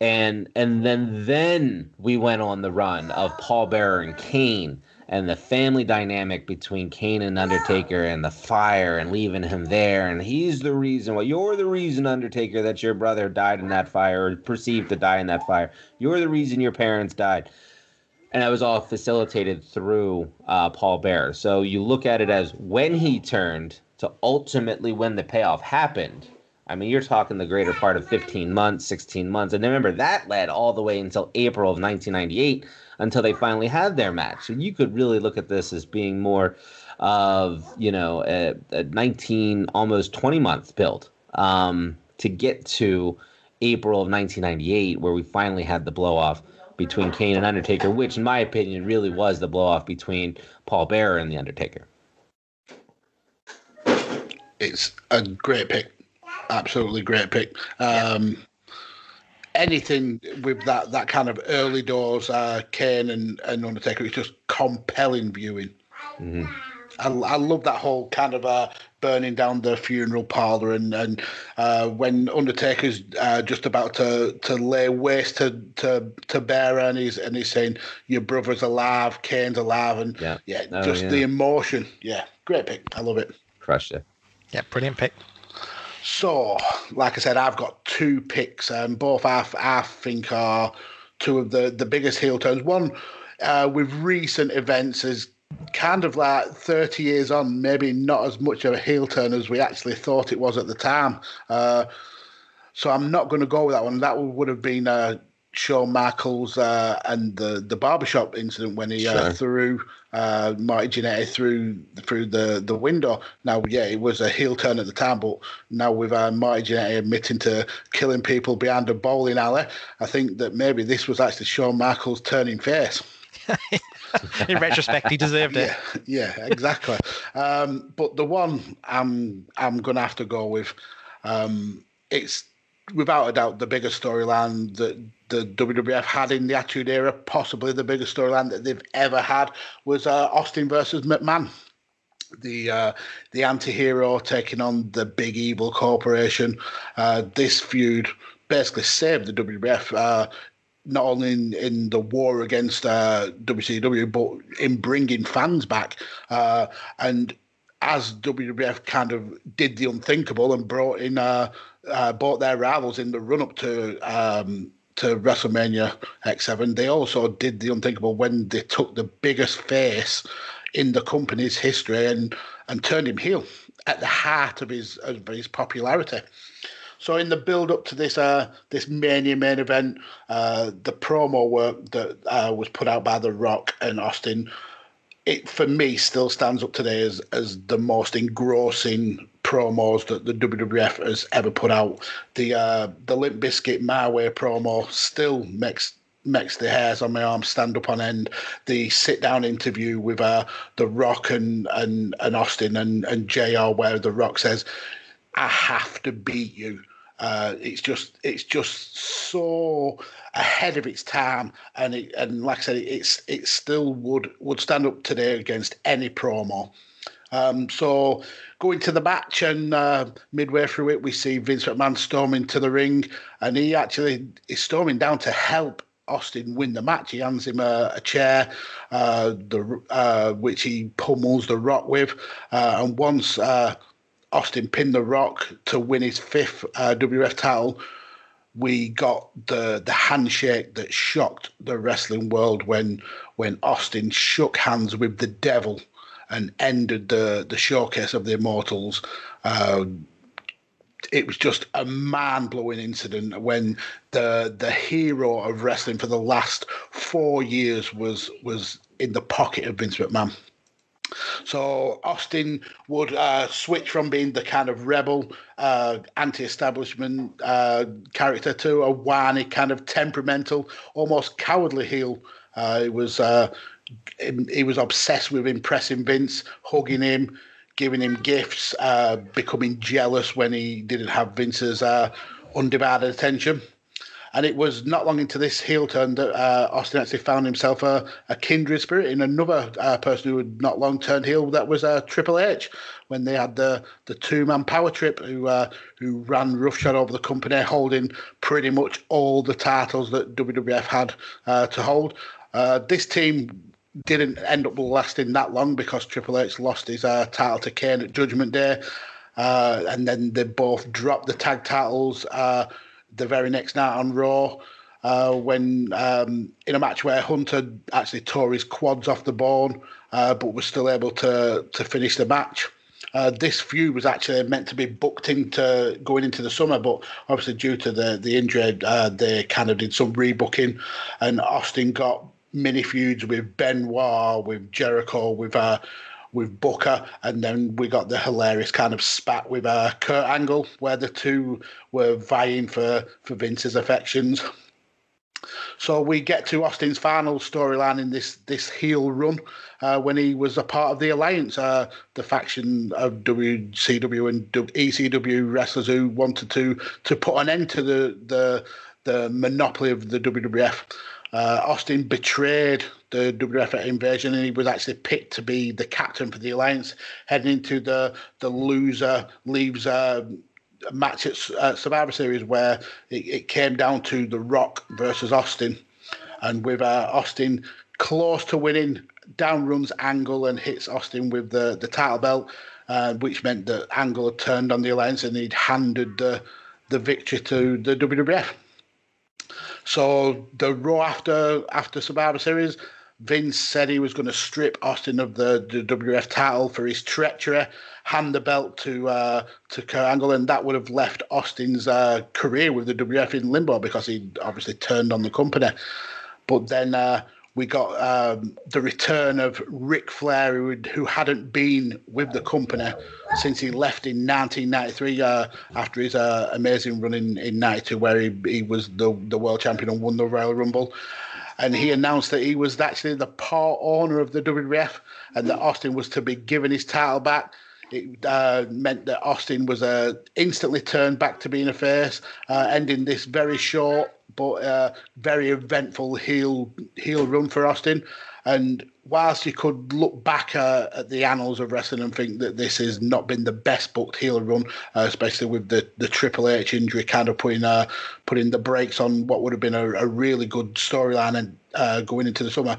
And and then then we went on the run of Paul Bearer and Kane and the family dynamic between Kane and Undertaker and the fire and leaving him there. And he's the reason well, you're the reason, Undertaker, that your brother died in that fire or perceived to die in that fire. You're the reason your parents died. And that was all facilitated through uh, Paul Bear. So you look at it as when he turned to ultimately when the payoff happened. I mean, you're talking the greater part of 15 months, 16 months. And remember, that led all the way until April of 1998 until they finally had their match. So you could really look at this as being more of you know a, a 19 almost 20 month build um, to get to April of 1998 where we finally had the blow off between Kane and Undertaker, which in my opinion really was the blow off between Paul Bearer and the Undertaker. It's a great pick, absolutely great pick. Um, anything with that that kind of early doors uh, Kane and, and Undertaker is just compelling viewing. Mm-hmm. I, I love that whole kind of uh, burning down the funeral parlor and and uh, when Undertaker's uh, just about to, to lay waste to to to Bear and he's and he's saying your brother's alive, Kane's alive, and yeah, yeah oh, just yeah. the emotion. Yeah, great pick. I love it. Crushed it. Yeah, brilliant pick. So, like I said, I've got two picks, and um, both I, I think are two of the, the biggest heel turns. One uh, with recent events is kind of like 30 years on, maybe not as much of a heel turn as we actually thought it was at the time. Uh, so I'm not going to go with that one. That would have been uh, Shawn Michaels uh, and the the barbershop incident when he uh, sure. uh, threw uh, Marty Jannetty through through the, the window. Now, yeah, it was a heel turn at the time, but now with uh, Marty Jannetty admitting to killing people behind a bowling alley, I think that maybe this was actually Shawn Michaels turning face. [LAUGHS] In retrospect, he deserved it. [LAUGHS] Yeah, yeah exactly. um, but the one I'm I'm gonna have to go with, um, it's without a doubt the biggest storyline that the WWF had in the Attitude Era, possibly the biggest storyline that they've ever had, was uh, Austin versus McMahon. The uh, the anti-hero taking on the big evil corporation. Uh, this feud basically saved the WWF. Uh, not only in, in the war against uh, WCW, but in bringing fans back. Uh, and as WWF kind of did the unthinkable and brought in uh, uh, bought their rivals in the run up to um, to WrestleMania X7, they also did the unthinkable when they took the biggest face in the company's history and and turned him heel at the heart of his of his popularity. So in the build up to this uh, this Mania main event, uh, the promo work that uh, was put out by The Rock and Austin, it for me still stands up today as as the most engrossing promos that the WWF has ever put out. The uh, the Limp Bizkit My Way promo still makes makes the hairs on my arm stand up on end. The sit down interview with uh, the Rock and and and Austin and and Jr. where the Rock says, "I have to beat you." Uh, it's just it's just so ahead of its time, and it, and like I said, it's it still would would stand up today against any promo. Um, so going to the match, and uh, midway through it, we see Vince McMahon storming to the ring, and he actually is storming down to help Austin win the match. He hands him a, a chair, uh, the uh, which he pummels the Rock with, uh, and once uh, Austin pinned the Rock to win his fifth uh, WF title. We got the the handshake that shocked the wrestling world when when Austin shook hands with the devil and ended the the showcase of the Immortals. Uh, it was just a mind blowing incident when the the hero of wrestling for the last four years was was in the pocket of Vince McMahon. So Austin would uh, switch from being the kind of rebel, uh, anti-establishment uh, character to a whiny, kind of temperamental, almost cowardly heel. Uh, it was uh, he was obsessed with impressing Vince, hugging him, giving him gifts, uh, becoming jealous when he didn't have Vince's uh, undivided attention. And it was not long into this heel turn that uh, Austin actually found himself a, a kindred spirit in another uh, person who had not long turned heel. That was uh, Triple H when they had the, the two man power trip, who uh, who ran roughshod over the company, holding pretty much all the titles that WWF had to hold. This team didn't end up lasting that long because Triple H lost his uh, title to Kane at Judgment Day, uh, and then they both dropped the tag titles uh, the very next night on Raw. Uh, when um, in a match where Hunter actually tore his quads off the bone, uh, but was still able to to finish the match. Uh, this feud was actually meant to be booked into going into the summer, but obviously due to the the injury, they kind of did some rebooking, and Austin got mini feuds with Benoit, with Jericho, with uh, with Booker, and then we got the hilarious kind of spat with uh, Kurt Angle, where the two were vying for for Vince's affections. So we get to Austin's final storyline in this this heel run uh, when he was a part of the Alliance, uh, the faction of WCW and ECW wrestlers who wanted to to put an end to the the the monopoly of the WWF. Uh, Austin betrayed the WWF invasion, and he was actually picked to be the captain for the Alliance, heading into the the loser leaves uh, match at uh, Survivor Series where it, it, came down to The Rock versus Austin, and with uh, Austin close to winning, down runs Angle and hits Austin with the the title belt, uh, which meant that Angle had turned on the Alliance and he'd handed the the victory to the WWF. So the Raw after after Survivor Series, Vince said he was going to strip Austin of the, the WF title for his treachery, hand the belt to uh, to Kurt Angle, and that would have left Austin's uh, career with the WF in limbo because he obviously turned on the company. But then uh, we got um, the return of Ric Flair, who, who hadn't been with the company since he left in 1993 uh, after his uh, amazing run in, in 92, where he, he was the, the world champion and won the Royal Rumble. And he announced that he was actually the part owner of the WWF and that Austin was to be given his title back. It uh, meant that Austin was uh, instantly turned back to being a face, uh, ending this very short but uh, very eventful heel heel run for Austin. And whilst you could look back uh, at the annals of wrestling and think that this has not been the best booked heel run, uh, especially with the, the Triple H injury kind of putting uh, putting the brakes on what would have been a, a really good storyline and uh, going into the summer.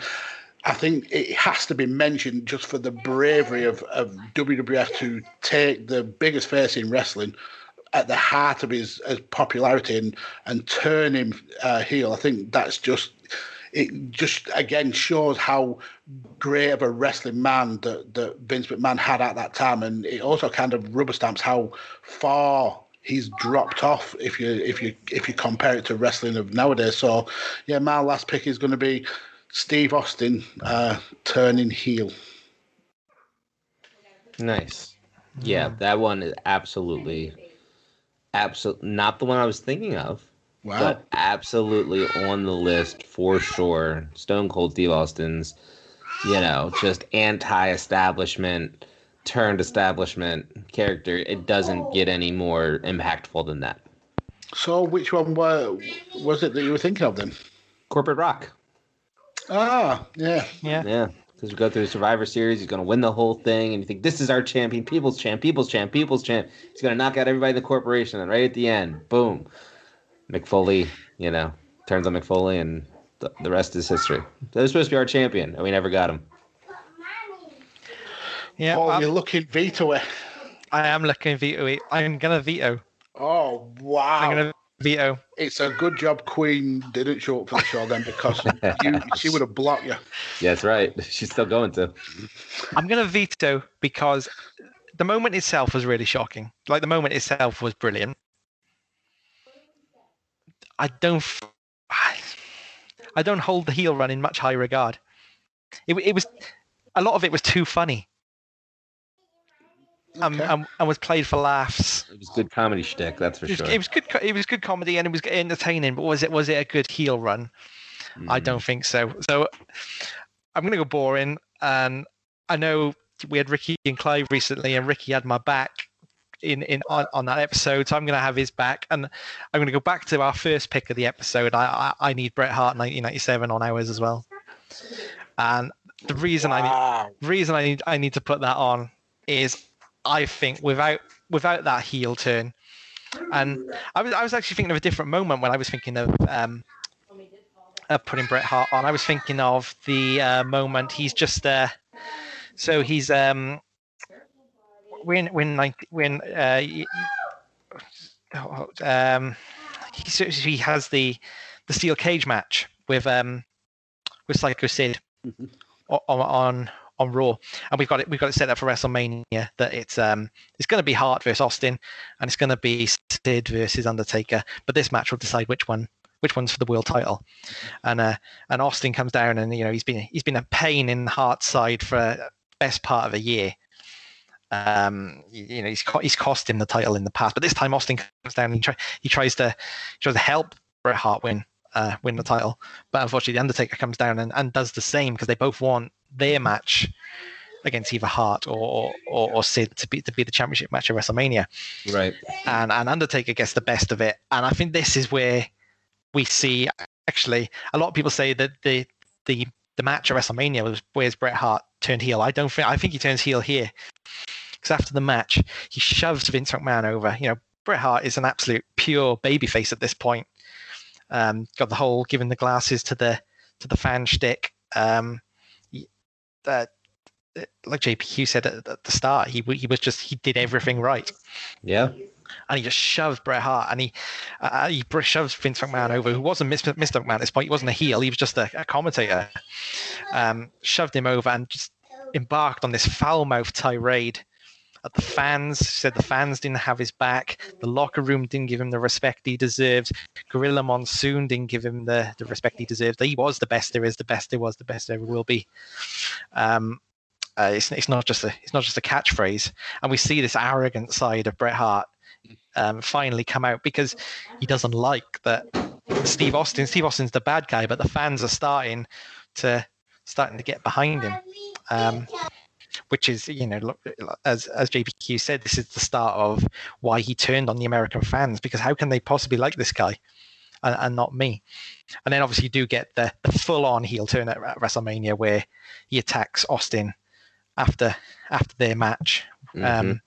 I think it has to be mentioned just for the bravery of, of WWF to take the biggest face in wrestling at the heart of his, his popularity and and turn him uh, heel. I think that's just it. Just again shows how great of a wrestling man that, that Vince McMahon had at that time, and it also kind of rubber stamps how far he's dropped off if you if you if you compare it to wrestling of nowadays. So yeah, my last pick is going to be Steve Austin uh, turning heel. Nice. Yeah, that one is absolutely absolutely not the one I was thinking of. Wow. But absolutely on the list for sure. Stone Cold Steve Austin's, you know, just anti-establishment turned establishment character. It doesn't get any more impactful than that. So, which one were, was it that you were thinking of then? Corporate Rock. Ah, yeah, yeah, yeah. Because we go through the Survivor Series. He's going to win the whole thing, and you think this is our champion, people's champ, people's champ, people's champ. He's going to knock out everybody in the corporation, and right at the end, boom, Mick Foley, you know, turns on Mick Foley, and the, the rest is history. That was supposed to be our champion, and we never got him. Yeah, oh, Paul, well, you're looking veto it. I am looking veto it. I'm gonna veto. Oh wow! I'm gonna veto. It's a good job Queen didn't show up for the show then because [LAUGHS] you, she would have blocked you. Yeah, that's right. [LAUGHS] She's still going to. I'm gonna veto because the moment itself was really shocking. Like the moment itself was brilliant. I don't. I don't hold the heel run in much high regard. It, it was a lot of it was too funny. Um, Okay. and, and was played for laughs. It was good comedy shtick, that's for It was, sure. it was good. It was good comedy and it was entertaining. But was it was it a good heel run? I Mm. don't think so. So I'm going to go boring. And I know we had Ricky and Clive recently, and Ricky had my back in in on, on that episode. So I'm going to have his back, and I'm going to go back to our first pick of the episode. I I, I need Bret Hart 1997 on ours as well. And the reason I need reason I need I need to put that on is I think without without that heel turn, and I was I was actually thinking of a different moment when I was thinking of um, uh, putting Bret Hart on. I was thinking of the uh, moment he's just uh, so he's um when when 90, when uh, y- um he, he has the the steel cage match with um with Psycho Sid o- on on on Raw, and we've got it we've got it set up for WrestleMania that it's um it's going to be Hart versus Austin, and it's going to be Sid versus Undertaker, but this match will decide which one which one's for the world title, and uh and Austin comes down and you know he's been he's been a pain in Hart's side for best part of a year. Um, you, know he's he's cost him the title in the past, but this time Austin comes down and he, try, he tries to he tries to help Bret Hart win uh, win the title, but unfortunately the Undertaker comes down and, and does the same because they both want their match against either Hart or or, or Sid to be to be the championship match at WrestleMania, Right. and and Undertaker gets the best of it, and I think this is where we see actually a lot of people say that the the the match at WrestleMania was where's Bret Hart turned heel. I don't think I think he turns heel here because after the match he shoves Vince McMahon over. You know Bret Hart is an absolute pure babyface at this point. Um, got the whole giving the glasses to the to the fan shtick. Um, he- uh, like JPQ said at, at the start, he he was just he did everything right Yeah. and he just shoves Bret Hart and he uh, he br- shoves Vince McMahon over, who wasn't Mr. Mr. McMahon at this point. He wasn't a heel; he was just a, a commentator. Um, shoved him over and just embarked on this foul-mouthed tirade at the fans. Said the fans didn't have his back. The locker room didn't give him the respect he deserved. Gorilla Monsoon didn't give him the, the respect he deserved. He was the best there is, the best there was, the best there ever will be. Um, uh, it's, it's not just a it's not just a catchphrase, and we see this arrogant side of Bret Hart um, finally come out because he doesn't like that Steve Austin. Steve Austin's the bad guy, but the fans are starting to starting to get behind him, um, which is you know as as JPQ said, this is the start of why he turned on the American fans because how can they possibly like this guy? And, and not me. And then obviously you do get the, the full on heel turn at WrestleMania where he attacks Austin after after their match. Um,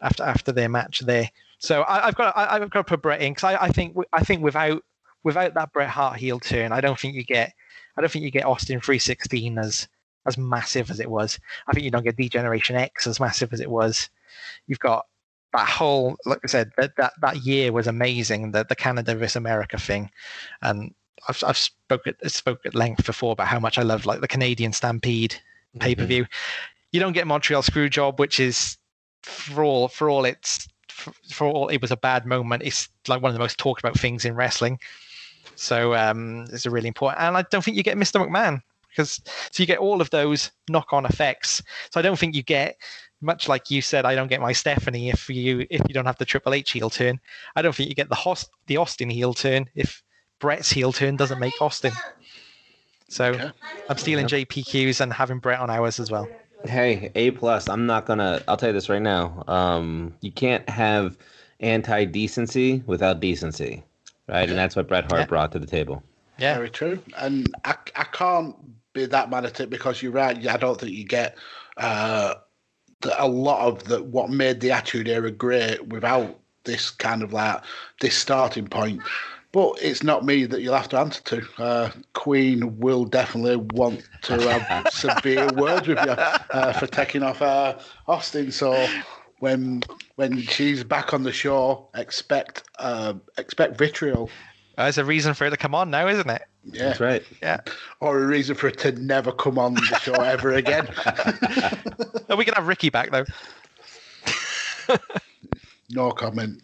after after their match there. So I, I've got I, I've got to put Bret in because I, I think I think without without that Bret Hart heel turn, I don't think you get I don't think you get Austin 316 as as massive as it was. I think you don't get D-Generation X as massive as it was. You've got that whole like I said that that, that year was amazing. The the Canada versus America thing, and I've I've spoke at spoke at length before about how much I love like the Canadian Stampede pay per view. You don't get Montreal Screwjob, which is for all for all it's for, for all it was a bad moment. It's like one of the most talked about things in wrestling. So um, it's a really important. And I don't think you get Mr. McMahon because so you get all of those knock-on effects. So I don't think you get much like you said. I don't get my Stephanie if you if you don't have the Triple H heel turn. I don't think you get the Host, the Austin heel turn if Bret's heel turn doesn't make Austin. So Okay. I'm stealing JPQs and having Brett on ours as well. Hey, A plus. I'm not gonna. I'll tell you this right now. Um, you can't have anti decency without decency, right? And that's what Bret Hart Yeah. brought to the table. Yeah. Very true. And I, I can't be that mad at it because you're right. I don't think you get uh, the, a lot of the what made the Attitude Era great without this kind of like this starting point. But it's not me that you'll have to answer to. Uh, Queen will definitely want to have [LAUGHS] severe words with you uh, for taking off uh, Austin. So when when she's back on the show, expect uh, expect vitriol. There's a reason for it to come on now, isn't it? Yeah, That's right. Yeah. or a reason for it to never come on the show [LAUGHS] ever again. Are we going to have Ricky back though. [LAUGHS] No comment.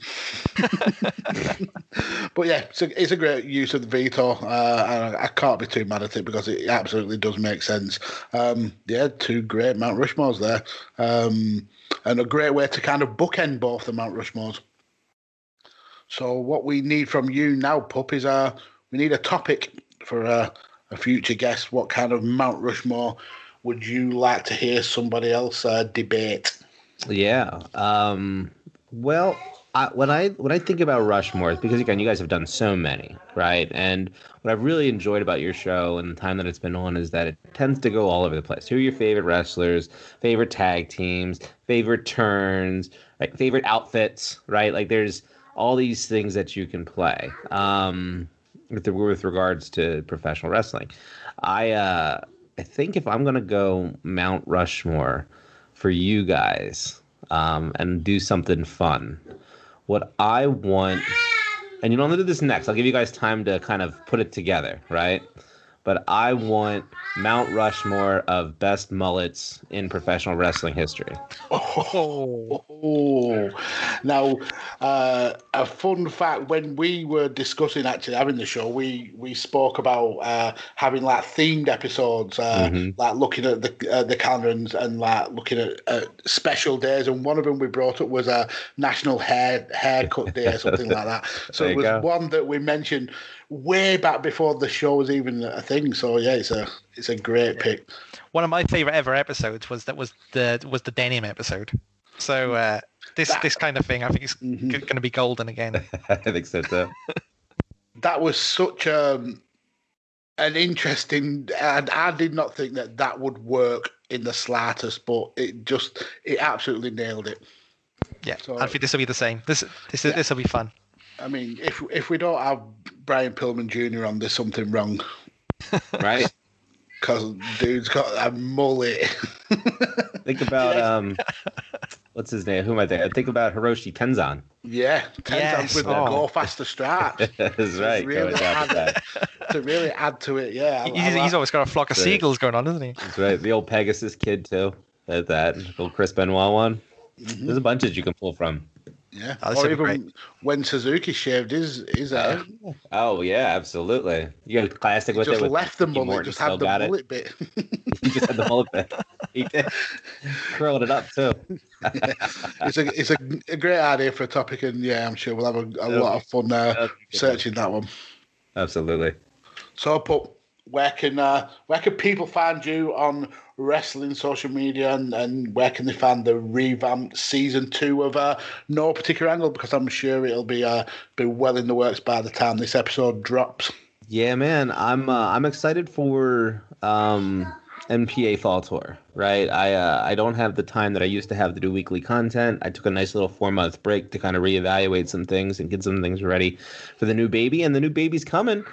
but yeah, it's a, it's a great use of the veto. Uh, and I, I can't be too mad at it because it absolutely does make sense. Um, yeah, two great Mount Rushmores there. Um, and a great way to kind of bookend both the Mount Rushmores. So what we need from you now, Pup, is uh, we need a topic for uh, a future guest. What kind of Mount Rushmore would you like to hear somebody else uh, debate? Yeah. Um, well, I, when I when I think about Rushmore, because again, you guys have done so many, right? And what I've really enjoyed about your show and the time that it's been on is that it tends to go all over the place. Who are your favorite wrestlers? Favorite tag teams? Favorite turns? Right? Favorite outfits? Right? Like there's all these things that you can play. Um, with, with regards to professional wrestling, I uh, I think if I'm gonna go Mount Rushmore for you guys um, and do something fun. What I want, and you don't have to do this next. I'll give you guys time to kind of put it together, right? But I want Mount Rushmore of best mullets in professional wrestling history. Oh, oh. now uh, a fun fact: when we were discussing actually having the show, we we spoke about uh, having like themed episodes, uh, Mhm. like looking at the uh, the calendar and, and like looking at uh, special days. And one of them we brought up was a National Hair Haircut Day or something like that. [LAUGHS] So There it was go. one that we mentioned way back before the show was even a thing. So yeah, it's a it's a great pick. One of my favorite ever episodes was that was the was the denim episode. So uh, this this kind of thing, I think, is Mhm. going to be golden again. [LAUGHS] I think so too. that was such a an interesting and I did not think that that would work in the slightest but it just it absolutely nailed it Yeah, So- I think this will be the same. This this Yeah. this will be fun. I mean if if we don't have brian pillman jr on there's something wrong Right? [LAUGHS] because dude's got a mullet [LAUGHS] Think about um, what's his name? Who am I thinking? Think about Hiroshi Tenzan. yeah ten Yes, times with the oh. go faster strap. [LAUGHS] That's right. really to add- that. to really add to it yeah I- I He's, like- he's always got a flock of Right. seagulls going on, isn't he? That's right. The old Pegasus kid too. At that old Chris Benoit one. Mhm. There's a bunch that you can pull from. Yeah Oh, or even when suzuki shaved his his hair Oh yeah, absolutely. You got classic he with just it. With left the mullet Morton just had the got it. bit [LAUGHS] He just had the mullet bit. He did. Curled it up too. it's a it's a, a great idea for a topic, and yeah, I'm sure we'll have a, a lot of fun uh, That'd be good. searching that one. Absolutely. So, Pup where can uh, where can people find you on wrestling social media, and, and where can they find the revamped season two of uh, No Particular Angle? Because I'm sure it'll be uh, be well in the works by the time this episode drops. Yeah, man. I'm uh, I'm excited for um NPA Fall Tour. Right. I uh, I don't have the time that I used to have to do weekly content. I took a nice little four month break to kind of reevaluate some things and get some things ready for the new baby. And the new baby's coming.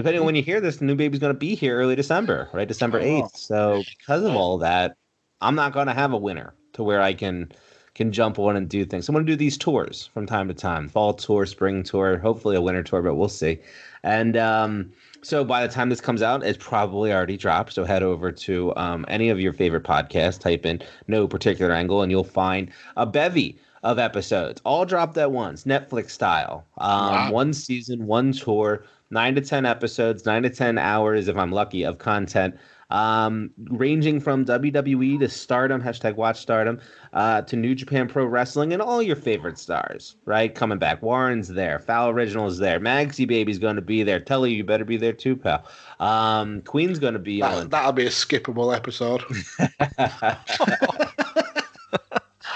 Depending on when you hear this, the new baby's going to be here early December, right? December Oh. 8th. So because of all that, I'm not going to have a winter to where I can can jump on and do things. I'm going to do these tours from time to time, fall tour, spring tour, hopefully a winter tour, but we'll see. And um, so by the time this comes out, it's probably already dropped. So head over to um, any of your favorite podcasts, type in no particular angle, and you'll find a bevy of episodes, all dropped at once, Netflix style. Um, Wow. One season, one tour, nine to 10 episodes, nine to 10 hours, if I'm lucky, of content. Um, ranging from WWE to Stardom, hashtag Watch Stardom, uh, to New Japan Pro Wrestling, and all your favorite stars, right? Coming back. Warren's there. Foul Original is there. Maxie Baby's going to be there. Telly, you better be there too, pal. Um, Queen's going to be That, on. that'll be a skippable episode. [LAUGHS]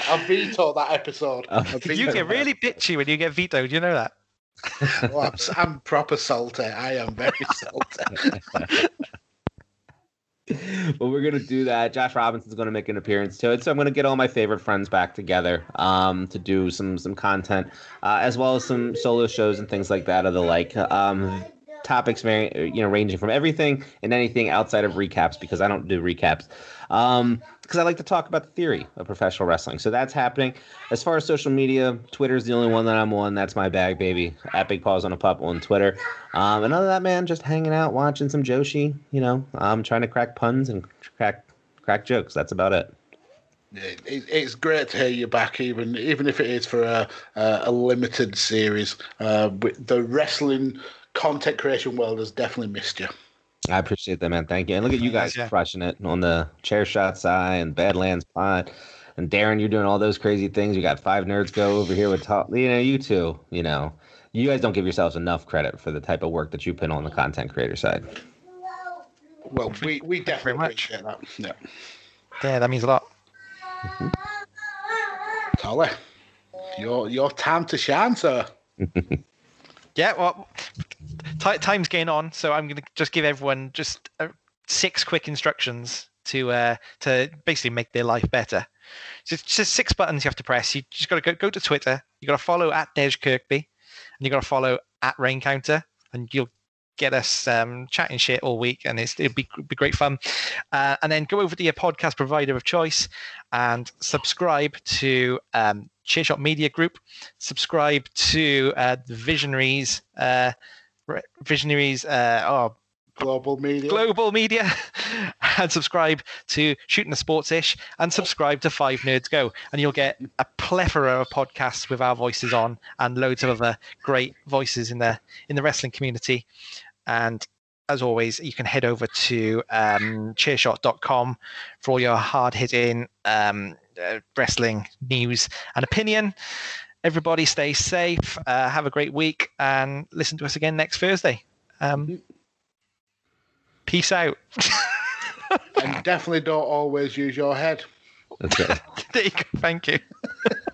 I veto that episode. Oh, I You get really bitchy when you get vetoed. You know that. Oh, I'm, I'm proper salty. I am very salty. [LAUGHS] but we're gonna do that. Josh Robinson's gonna make an appearance to it, so I'm gonna get all my favorite friends back together um, to do some some content, uh, as well as some solo shows and things like that of the like. Um, topics, you know, ranging from everything and anything outside of recaps because I don't do recaps. Um, because I like to talk about the theory of professional wrestling. So that's happening. As far as social media, Twitter is the only one that I'm on. That's my bag, baby. At Big Paws on a Pup on Twitter. Um, and other than that, man, just hanging out, watching some Joshi. You know, I'm trying to crack puns and crack crack jokes. That's about it. It, it's great to hear you back, even even if it is for a a, a limited series. Uh, the wrestling content creation world has definitely missed you. I appreciate that, man. Thank you. And look at you guys yeah. crushing it on the chair shot side and Badlands pod. And Darren, you're doing all those crazy things. You got five nerds go over here with talk. You know, you two. You know, you guys don't give yourselves enough credit for the type of work that you put on the content creator side. Well, we we definitely appreciate that. Yeah. Yeah, that means a lot. Mm-hmm. Tolly, your your time to shine, sir. [LAUGHS] yeah, well, t- time's getting on, so I'm going to just give everyone just uh, six quick instructions to uh, to basically make their life better. So it's just six buttons you have to press. You just got to go, go to Twitter. You got to follow at Dej Kirkby, and you got to follow at Rain Counter, and you'll get us um, chatting shit all week, and it's, it'll be, be great fun. Uh, and then go over to your podcast provider of choice and subscribe to um, Chairshot Media Group. Subscribe to uh, the Visionaries. Uh, Visionaries. Uh, oh, Global Media. Global Media. [LAUGHS] and subscribe to Shooting the Sports Ish and subscribe to Five Nerds Go. And you'll get a plethora of podcasts with our voices on and loads of other great voices in the in the wrestling community. And as always, you can head over to um, chairshot.com for all your hard hitting um, uh, wrestling news and opinion. Everybody stay safe, uh, have a great week, and listen to us again next Thursday. Um, peace out. and definitely don't always use your head. That's it. [LAUGHS] there you go. Thank you. [LAUGHS]